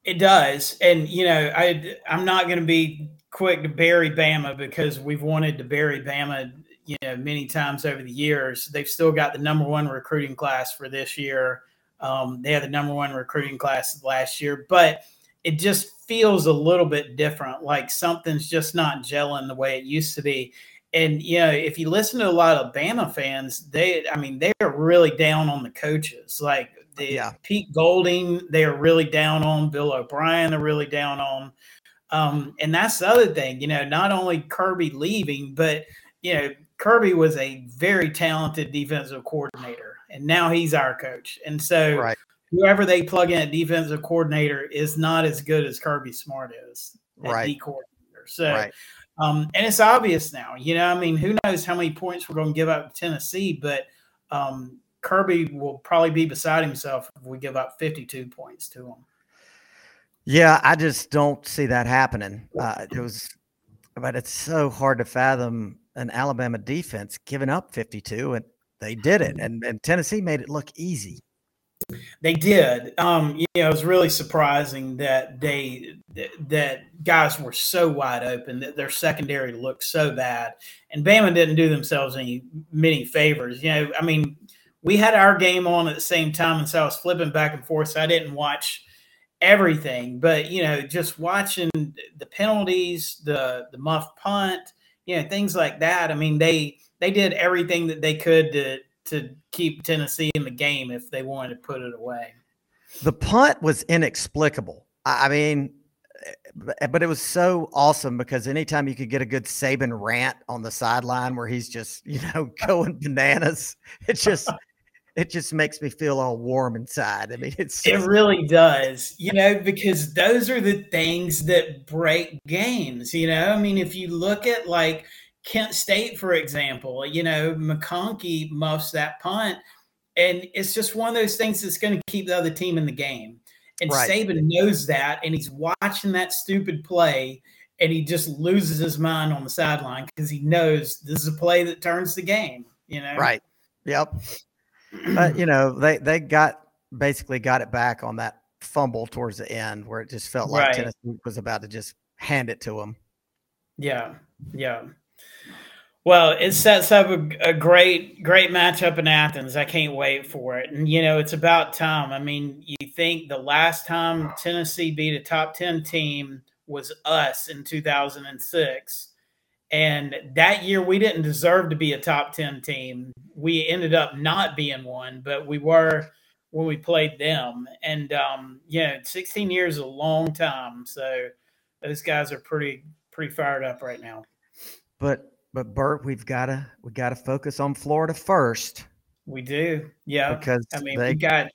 It does, and you know, I I'm not going to be quick to bury Bama because we've wanted to bury Bama, you know, many times over the years. They've still got the number one recruiting class for this year. Um, they had the number one recruiting class last year, but it just feels a little bit different. Like something's just not gelling the way it used to be. And you know, if you listen to a lot of Bama fans, they, I mean, they are really down on the coaches. Like the Yeah. Pete Golding, they are really down on. Bill O'Brien, they're really down on. Um, and that's the other thing, you know, not only Kirby leaving, but you know, Kirby was a very talented defensive coordinator, and now he's our coach. And so, Right. Whoever they plug in at defensive coordinator is not as good as Kirby Smart is at Right. D coordinator. So, Right. um, and it's obvious now. You know, I mean, who knows how many points we're going to give up to Tennessee, but um, Kirby will probably be beside himself if we give up 52 points to him. Yeah, I just don't see that happening. Uh, it was, but it's so hard to fathom an Alabama defense giving up 52, and they did it. And, and Tennessee made it look easy. They did. Um, you know, it was really surprising that they that guys were so wide open that their secondary looked so bad, and Bama didn't do themselves any many favors. You know, I mean, we had our game on at the same time, and so I was flipping back and forth. So I didn't watch everything, but you know, just watching the penalties, the the muff punt, you know, things like that. I mean, they they did everything that they could to to keep Tennessee in the game if they wanted to put it away. The punt was inexplicable. I mean, eh, but it was so awesome because anytime you could get a good Saban rant on the sideline where he's just, [laughs] you know, going bananas, it just, it just makes me feel all warm inside. I mean, it's It really does, you know, because those are the things that break games. You know, I mean, if you look at like Kent State, for example, you know, McConkey muffs that punt, and it's just one of those things that's going to keep the other team in the game. And Right. Saban knows that, and he's watching that stupid play, and he just loses his mind on the sideline because he knows this is a play that turns the game. You know, right. Yep. But you know, they they got basically got it back on that fumble towards the end where it just felt like Right. Tennessee was about to just hand it to them. Yeah, yeah. Well, it sets up a, a great, great matchup in Athens. I can't wait for it. And you know, it's about time. I mean, you think the last time Tennessee beat a top ten team was us in two thousand and six, and that year we didn't deserve to be a top ten team. We ended up not being one, but we were when we played them. And um, yeah, sixteen years is a long time. So those guys are pretty pretty fired up right now. But but Burt, we've gotta we gotta focus on Florida first We do, yeah. because I mean, they we got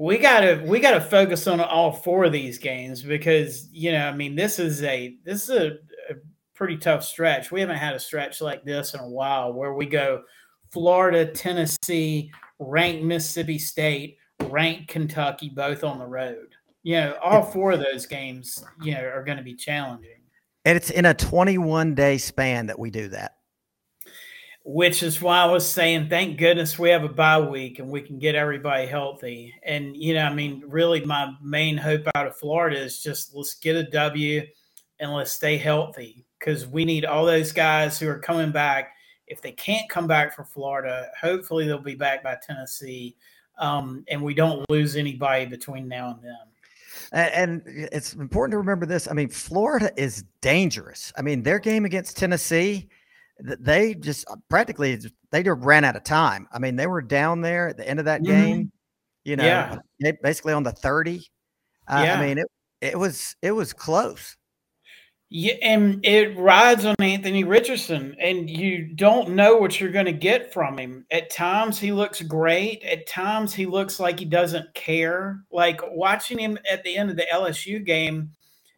we got to we got to focus on all four of these games because you know, I mean, this is a this is a, a pretty tough stretch. We haven't had a stretch like this in a while where we go Florida, Tennessee, ranked Mississippi State, ranked Kentucky both on the road. You know, all four of those games, you know, are going to be challenging. And it's in a 21 day span that we do that. Which is why I was saying, thank goodness we have a bye week and we can get everybody healthy. And, you know, I mean, really, my main hope out of Florida is just let's get a W and let's stay healthy because we need all those guys who are coming back. If they can't come back for Florida, hopefully they'll be back by Tennessee. Um, and we don't lose anybody between now and then. And, it's important to remember this. I mean, Florida is dangerous. I mean, their game against Tennessee, they just uh, practically they just ran out of time. I mean, they were down there at the end of that mm-hmm. game. You know, yeah. basically on the thirty. Uh, yeah. I mean, it it was it was close. Yeah, and it rides on Anthony Richardson, and you don't know what you're going to get from him. At times, he looks great. At times, he looks like he doesn't care. Like watching him at the end of the LSU game,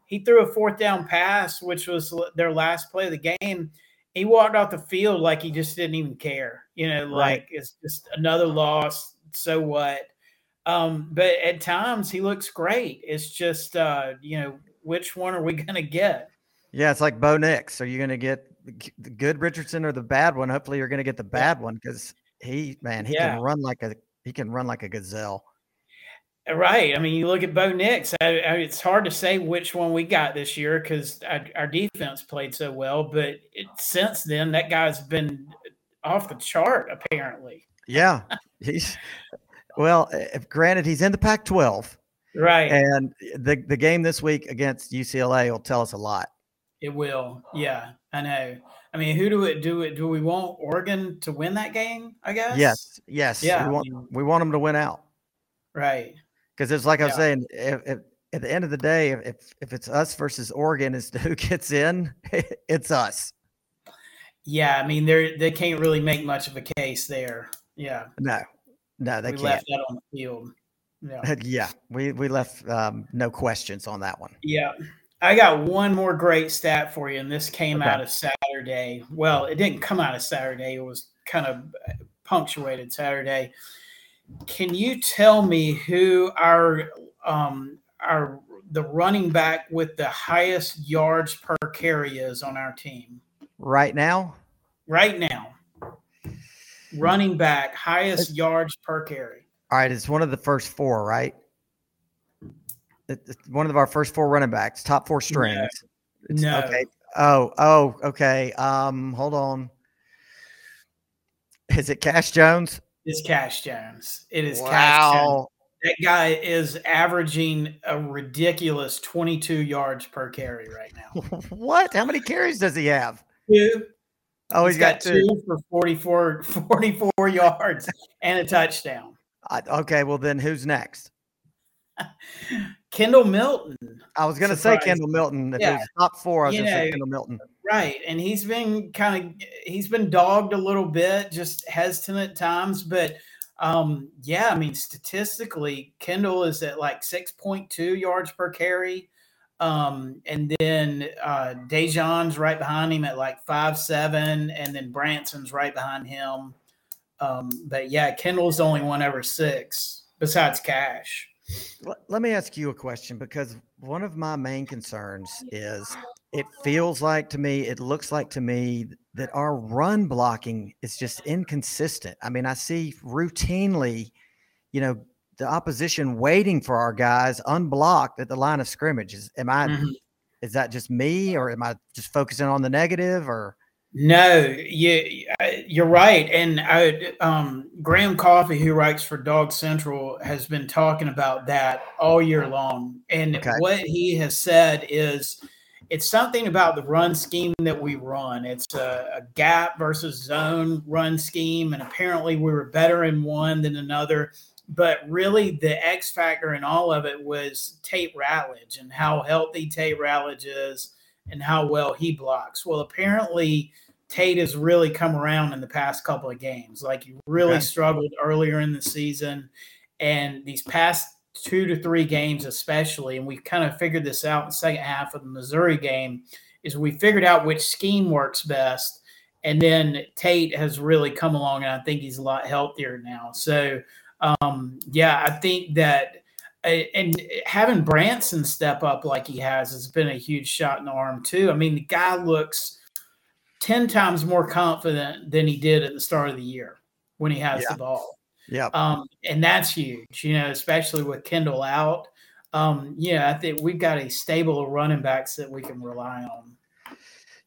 he threw a fourth down pass, which was their last play of the game. He walked off the field like he just didn't even care. You know, like right. it's just another loss. So what? Um, but at times, he looks great. It's just, uh, you know, which one are we [laughs] going to get? Yeah, it's like Bo Nix. Are you going to get the good Richardson or the bad one? Hopefully, you're going to get the bad one because he, man, he yeah. can run like a he can run like a gazelle. Uh, right. I mean, you look at Bo Nix. I, I, it's hard to say which one we got this year because our, our, defense played so well. But it, since then, that guy's been off the chart. Apparently. Yeah, he's well. If, granted, he's in the Pac-12. Right. And the the game this week against UCLA will tell us a lot. It will. Yeah, I know. I mean, who do it do it? Do we want Oregon to win that game? I guess. Yes. Yes. Yeah. We want, we want them to win out. Right. Because it's like yeah. I was saying, if, if, at the end of the day, if if it's us versus Oregon as to [laughs] who gets in, [laughs] it's us. Yeah, I mean, they they can't really make much of a case there. Yeah. No. No, they we can't. left that on the field. Yeah. [laughs] yeah. We we left um, no questions on that one. Yeah. I got one more great stat for you, and this came okay. out of Saturday. Well, it didn't come out of Saturday; it was kind of punctuated Saturday. Can you tell me who our um, our the running back with the highest yards per carry is on our team right now? Right now, running back highest yards per carry. All right, it's one of the first four, right? One of our first four running backs, top four strings. No. no. Okay. Oh, oh, okay. Um, hold on. Is it Cash Jones? It's Cash Jones. It is wow. Cash Jones. That guy is averaging a ridiculous 22 yards per carry right now. [laughs] what? How many carries does he have? Two. Oh, he's, he's got, got two. two for 44, 44 [laughs] yards and a touchdown. okay, well then who's next? Kendall Milton. I was going to say Kendall Milton. If yeah. it was top four, I was going to say Kendall Milton. Right, and he's been kind of he's been dogged a little bit, just hesitant at times, but um, yeah, I mean statistically, Kendall is at like six point two yards per carry. Um, and then uh, Daijun's right behind him at like five seven, and then Branson's right behind him. Um, but yeah, Kendall's the only one over six besides Cash. Let me ask you a question because one of my main concerns is it feels like to me, it looks like to me that our run blocking is just inconsistent. I mean, I see routinely, you know, the opposition waiting for our guys unblocked at the line of scrimmage. Is am I mm-hmm. is that just me or am I just focusing on the negative or no, you you're right, and I, um, Graham Coffee, who writes for Dog Central, has been talking about that all year long. And okay. what he has said is, it's something about the run scheme that we run. It's a, a gap versus zone run scheme, and apparently we were better in one than another. But really, the X factor in all of it was Tate Ratledge and how healthy Tate Ratledge is and how well he blocks. Well, apparently Tate has really come around in the past couple of games. Like he really okay. struggled earlier in the season, and these past two to three games, especially, and we kind of figured this out in the second half of the Missouri game, is we figured out which scheme works best. And then Tate has really come along, and I think he's a lot healthier now. So Um, yeah, I think that and having Branson step up like he has has been a huge shot in the arm too. I mean, the guy looks ten times more confident than he did at the start of the year when he has yeah. the ball. Yeah, um, and that's huge. You know, especially with Kendall out. Um, yeah, I think we've got a stable of running backs that we can rely on.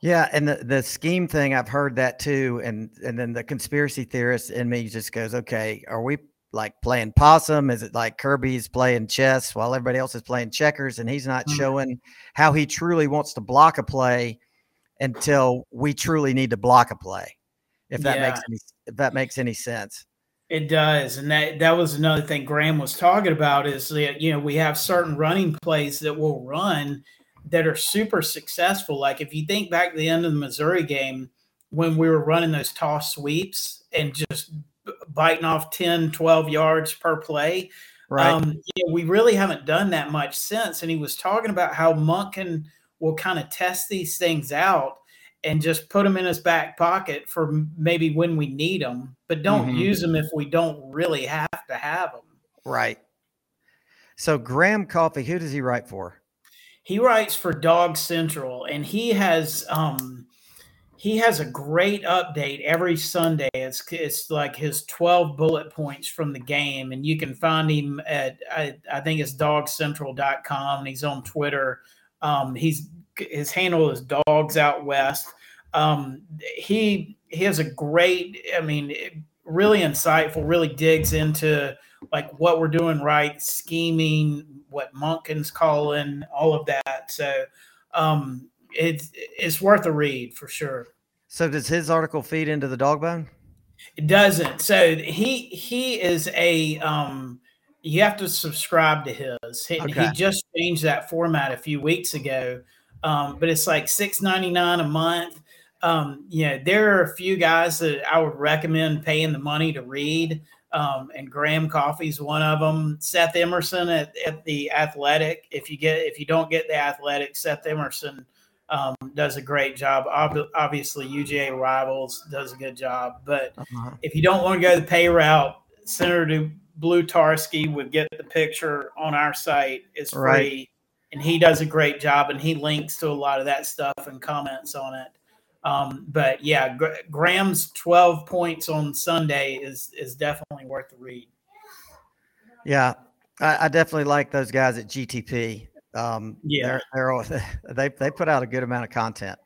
Yeah, and the, the scheme thing, I've heard that too. And and then the conspiracy theorist in me just goes, okay, are we like playing possum? Is it like Kirby's playing chess while everybody else is playing checkers and he's not mm-hmm. showing how he truly wants to block a play until we truly need to block a play? If that yeah. makes any if that makes any sense. It does, and that that was another thing Graham was talking about is that you know we have certain running plays that will run that are super successful. Like if you think back to the end of the Missouri game when we were running those toss sweeps and just biting off 10, 12 yards per play. Right. Um, you know, we really haven't done that much since. And he was talking about how Monken will kind of test these things out and just put them in his back pocket for maybe when we need them, but don't mm-hmm. use them if we don't really have to have them. Right. So Graham Coffee, who does he write for? He writes for Dog Central, and he has um, he has a great update every Sunday. It's it's like his 12 bullet points from the game, and you can find him at I, I think it's dogcentral.com. And he's on Twitter. Um, he's his handle is Dogs Out West. Um, he he has a great, I mean, really insightful. Really digs into like what we're doing right, scheming, what Monken's calling, all of that. So um, it's it's worth a read for sure. So does his article feed into the Dawgbone? It doesn't. So he he is a um you have to subscribe to his. He, okay. he just changed that format a few weeks ago. Um, but it's like six ninety nine a month. Um, you know, there are a few guys that I would recommend paying the money to read. Um, and Graham Coffee's one of them. Seth Emerson at, at the Athletic. If you get if you don't get the Athletic, Seth Emerson um, does a great job. Ob- obviously, UGA Rivals does a good job. But uh-huh. if you don't want to go the pay route, Senator Blutarsky would get the picture on our site. It's free, right. and he does a great job. And he links to a lot of that stuff and comments on it. Um, but yeah, Gr- Graham's twelve points on Sunday is is definitely worth the read. Yeah, I, I definitely like those guys at GTP. Um, yeah, they're, they're, [laughs] they they put out a good amount of content.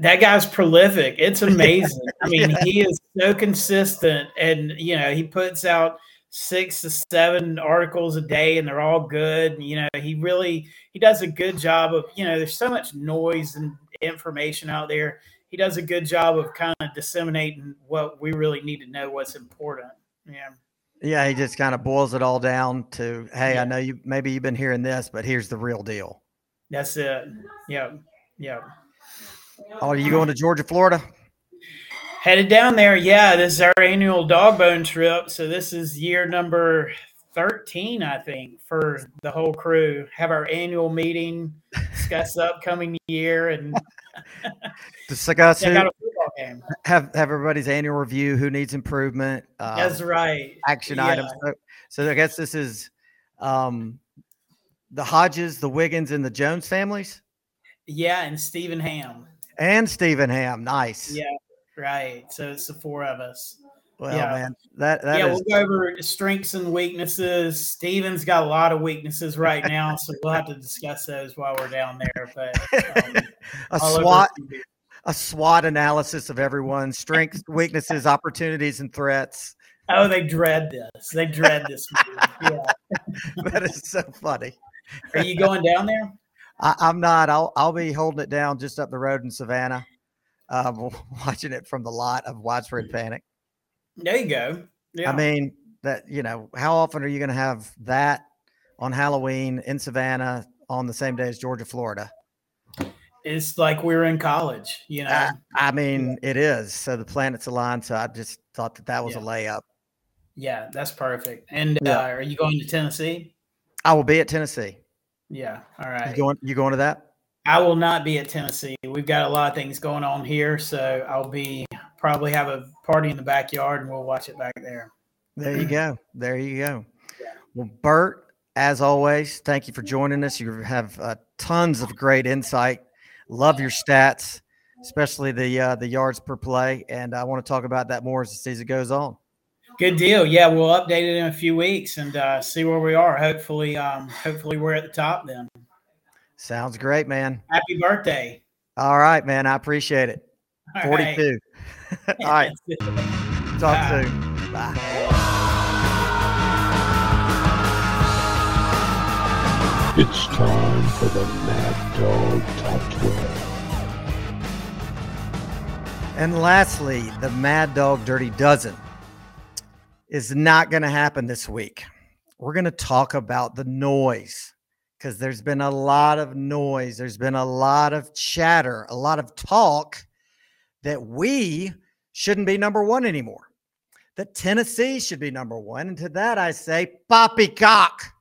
That guy's prolific. It's [laughs] amazing. I mean, yeah. he is so consistent, and you know, he puts out six to seven articles a day, and they're all good. You know, he really he does a good job of you know. There's so much noise and information out there. He does a good job of kind of disseminating what we really need to know, what's important. Yeah. Yeah, he just kind of boils it all down to, hey, yeah. I know you maybe you've been hearing this, but here's the real deal. That's it. Yeah. Yeah. Oh, are you going to Georgia, Florida? Headed down there. Yeah, this is our annual Dawgbone trip. So this is year number 13, I think, for the whole crew. Have our annual meeting, discuss the upcoming year, and [laughs] discuss who, have have everybody's annual review. Who needs improvement? Um, That's right. Action yeah. items. So, so, I guess this is um, the Hodges, the Wiggins, and the Jones families. Yeah, and Stephen Ham. And Stephen Ham. Nice. Yeah, right. So it's the four of us. Well, yeah. man, that, that yeah, is... we'll go over strengths and weaknesses. Steven's got a lot of weaknesses right now, so we'll have to discuss those while we're down there. But um, [laughs] a SWOT, a SWOT analysis of everyone's strengths, weaknesses, opportunities, and threats. Oh, they dread this. They dread this. [laughs] yeah, that is so funny. Are you going down there? I, am not. I'll I'll be holding it down just up the road in Savannah, um, [laughs] watching it from the lot of widespread panic. There you go. Yeah. I mean that you know how often are you going to have that on Halloween in Savannah on the same day as Georgia, Florida? It's like we are in college, you know. I, I mean, it is. So the planets aligned. So I just thought that that was yeah. a layup. Yeah, that's perfect. And yeah. uh, are you going to Tennessee? I will be at Tennessee. Yeah. All right. You going? You going to that? I will not be at Tennessee. We've got a lot of things going on here, so I'll be probably have a party in the backyard and we'll watch it back there. There you go. There you go. Well, Burt, as always, thank you for joining us. You have uh, tons of great insight. Love your stats, especially the uh, the yards per play, and I want to talk about that more as the season goes on. Good deal. Yeah, we'll update it in a few weeks and uh, see where we are. Hopefully, um, hopefully we're at the top then. Sounds great, man. Happy birthday. All right, man. I appreciate it. All 42. right. [laughs] All right. [laughs] Talk Bye. soon. Bye. It's time for the Mad Dawg Top 12. And lastly, the Mad Dawg Dirty Dozen is not going to happen this week. We're going to talk about the noise because there's been a lot of noise. There's been a lot of chatter, a lot of talk that we shouldn't be number one anymore, that Tennessee should be number one. And to that, I say, poppycock.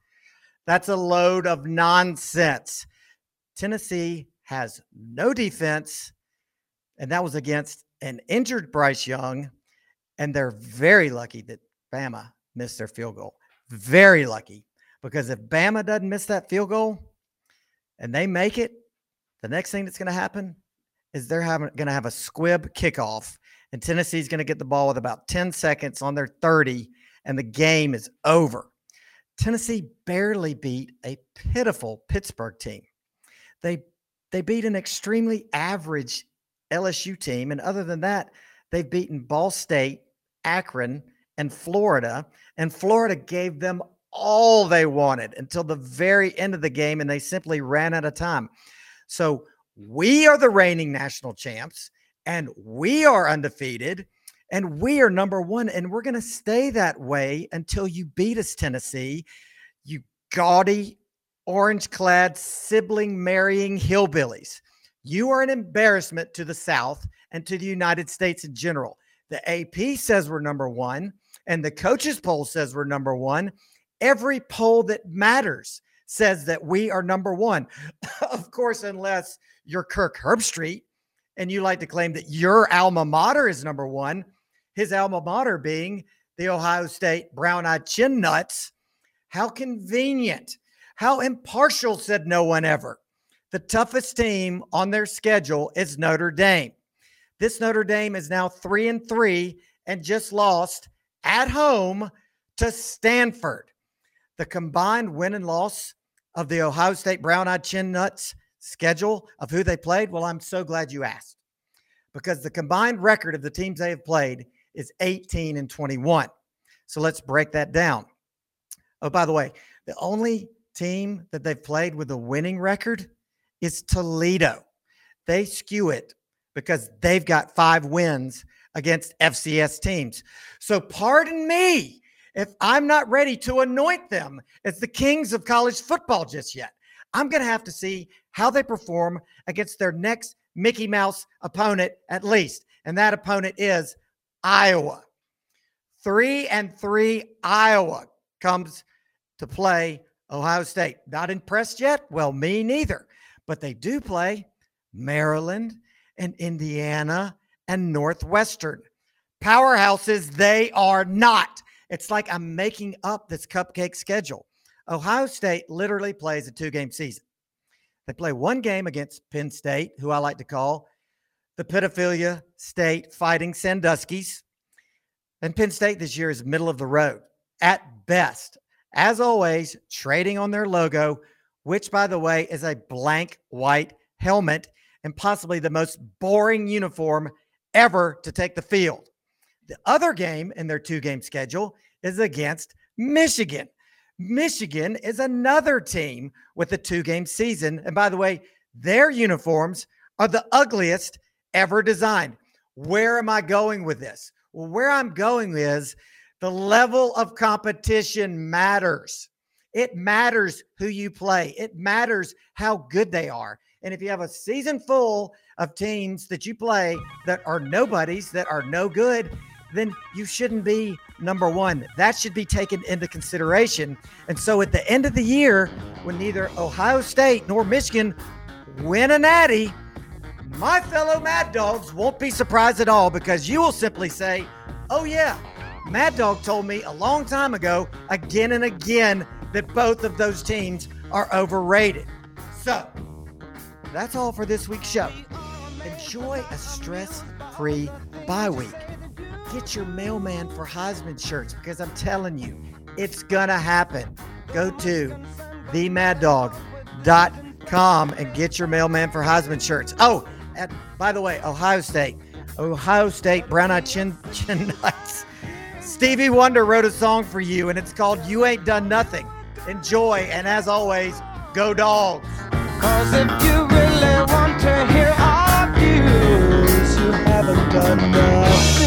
That's a load of nonsense. Tennessee has no defense, and that was against an injured Bryce Young. And they're very lucky that Bama missed their field goal. Very lucky. Because if Bama doesn't miss that field goal and they make it, the next thing that's going to happen is they're going to have a squib kickoff, and Tennessee's going to get the ball with about 10 seconds on their 30, and the game is over. Tennessee barely beat a pitiful Pittsburgh team. They they beat an extremely average LSU team, and other than that, they've beaten Ball State, Akron, and Florida. And Florida gave them all they wanted until the very end of the game, and they simply ran out of time. So we are the reigning national champs, and we are undefeated, and we are number one, and we're going to stay that way until you beat us, Tennessee. You gaudy, orange clad, sibling marrying hillbillies. You are an embarrassment to the South and to the United States in general. The AP says we're number one, and the coaches poll says we're number one. Every poll that matters says that we are number one. [laughs] of course, unless you're Kirk Herbstreit and you like to claim that your alma mater is number one, his alma mater being the Ohio State Brown Eyed Chin Nuts. How convenient. How impartial, said no one ever. The toughest team on their schedule is Notre Dame. This Notre Dame is now three and three and just lost at home to Stanford. The combined win and loss of the Ohio State Brown Eyed Chin Nuts schedule of who they played. Well, I'm so glad you asked because the combined record of the teams they have played is 18 and 21. So let's break that down. Oh, by the way, the only team that they've played with a winning record is Toledo. They skew it because they've got five wins against FCS teams. So pardon me if I'm not ready to anoint them as the kings of college football just yet. I'm going to have to see how they perform against their next Mickey Mouse opponent, at least. And that opponent is Iowa. Three and three Iowa comes to play Ohio State. Not impressed yet? Well, me neither. But they do play Maryland and Indiana and Northwestern. Powerhouses, they are not. It's like I'm making up this cupcake schedule. Ohio State literally plays a two game season. They play one game against Penn State, who I like to call the Pedophilia State Fighting Sandusky's. And Penn State this year is middle of the road at best. As always, trading on their logo, which, by the way, is a blank white helmet and possibly the most boring uniform ever to take the field. The other game in their two game schedule is against Michigan. Michigan is another team with a two game season. And by the way, their uniforms are the ugliest ever designed. Where am I going with this? Well, where I'm going is the level of competition matters. It matters who you play, it matters how good they are. And if you have a season full of teams that you play that are nobodies, that are no good, then you shouldn't be number one. That should be taken into consideration. And so at the end of the year, when neither Ohio State nor Michigan win a natty, my fellow Mad Dawgs won't be surprised at all because you will simply say, oh, yeah, Mad Dawg told me a long time ago, again and again, that both of those teams are overrated. So, that's all for this week's show. Enjoy a stress free bye week. Get your mailman for Heisman shirts because I'm telling you, it's going to happen. Go to themaddawg.com and get your mailman for Heisman shirts. Oh, at, by the way, Ohio State. Ohio State Brown Eyed Chin, Chin Nuts. Stevie Wonder wrote a song for you, and it's called You Ain't Done Nothing. Enjoy, and as always, go dogs. Cause if you really want to hear our views, you haven't done nothing.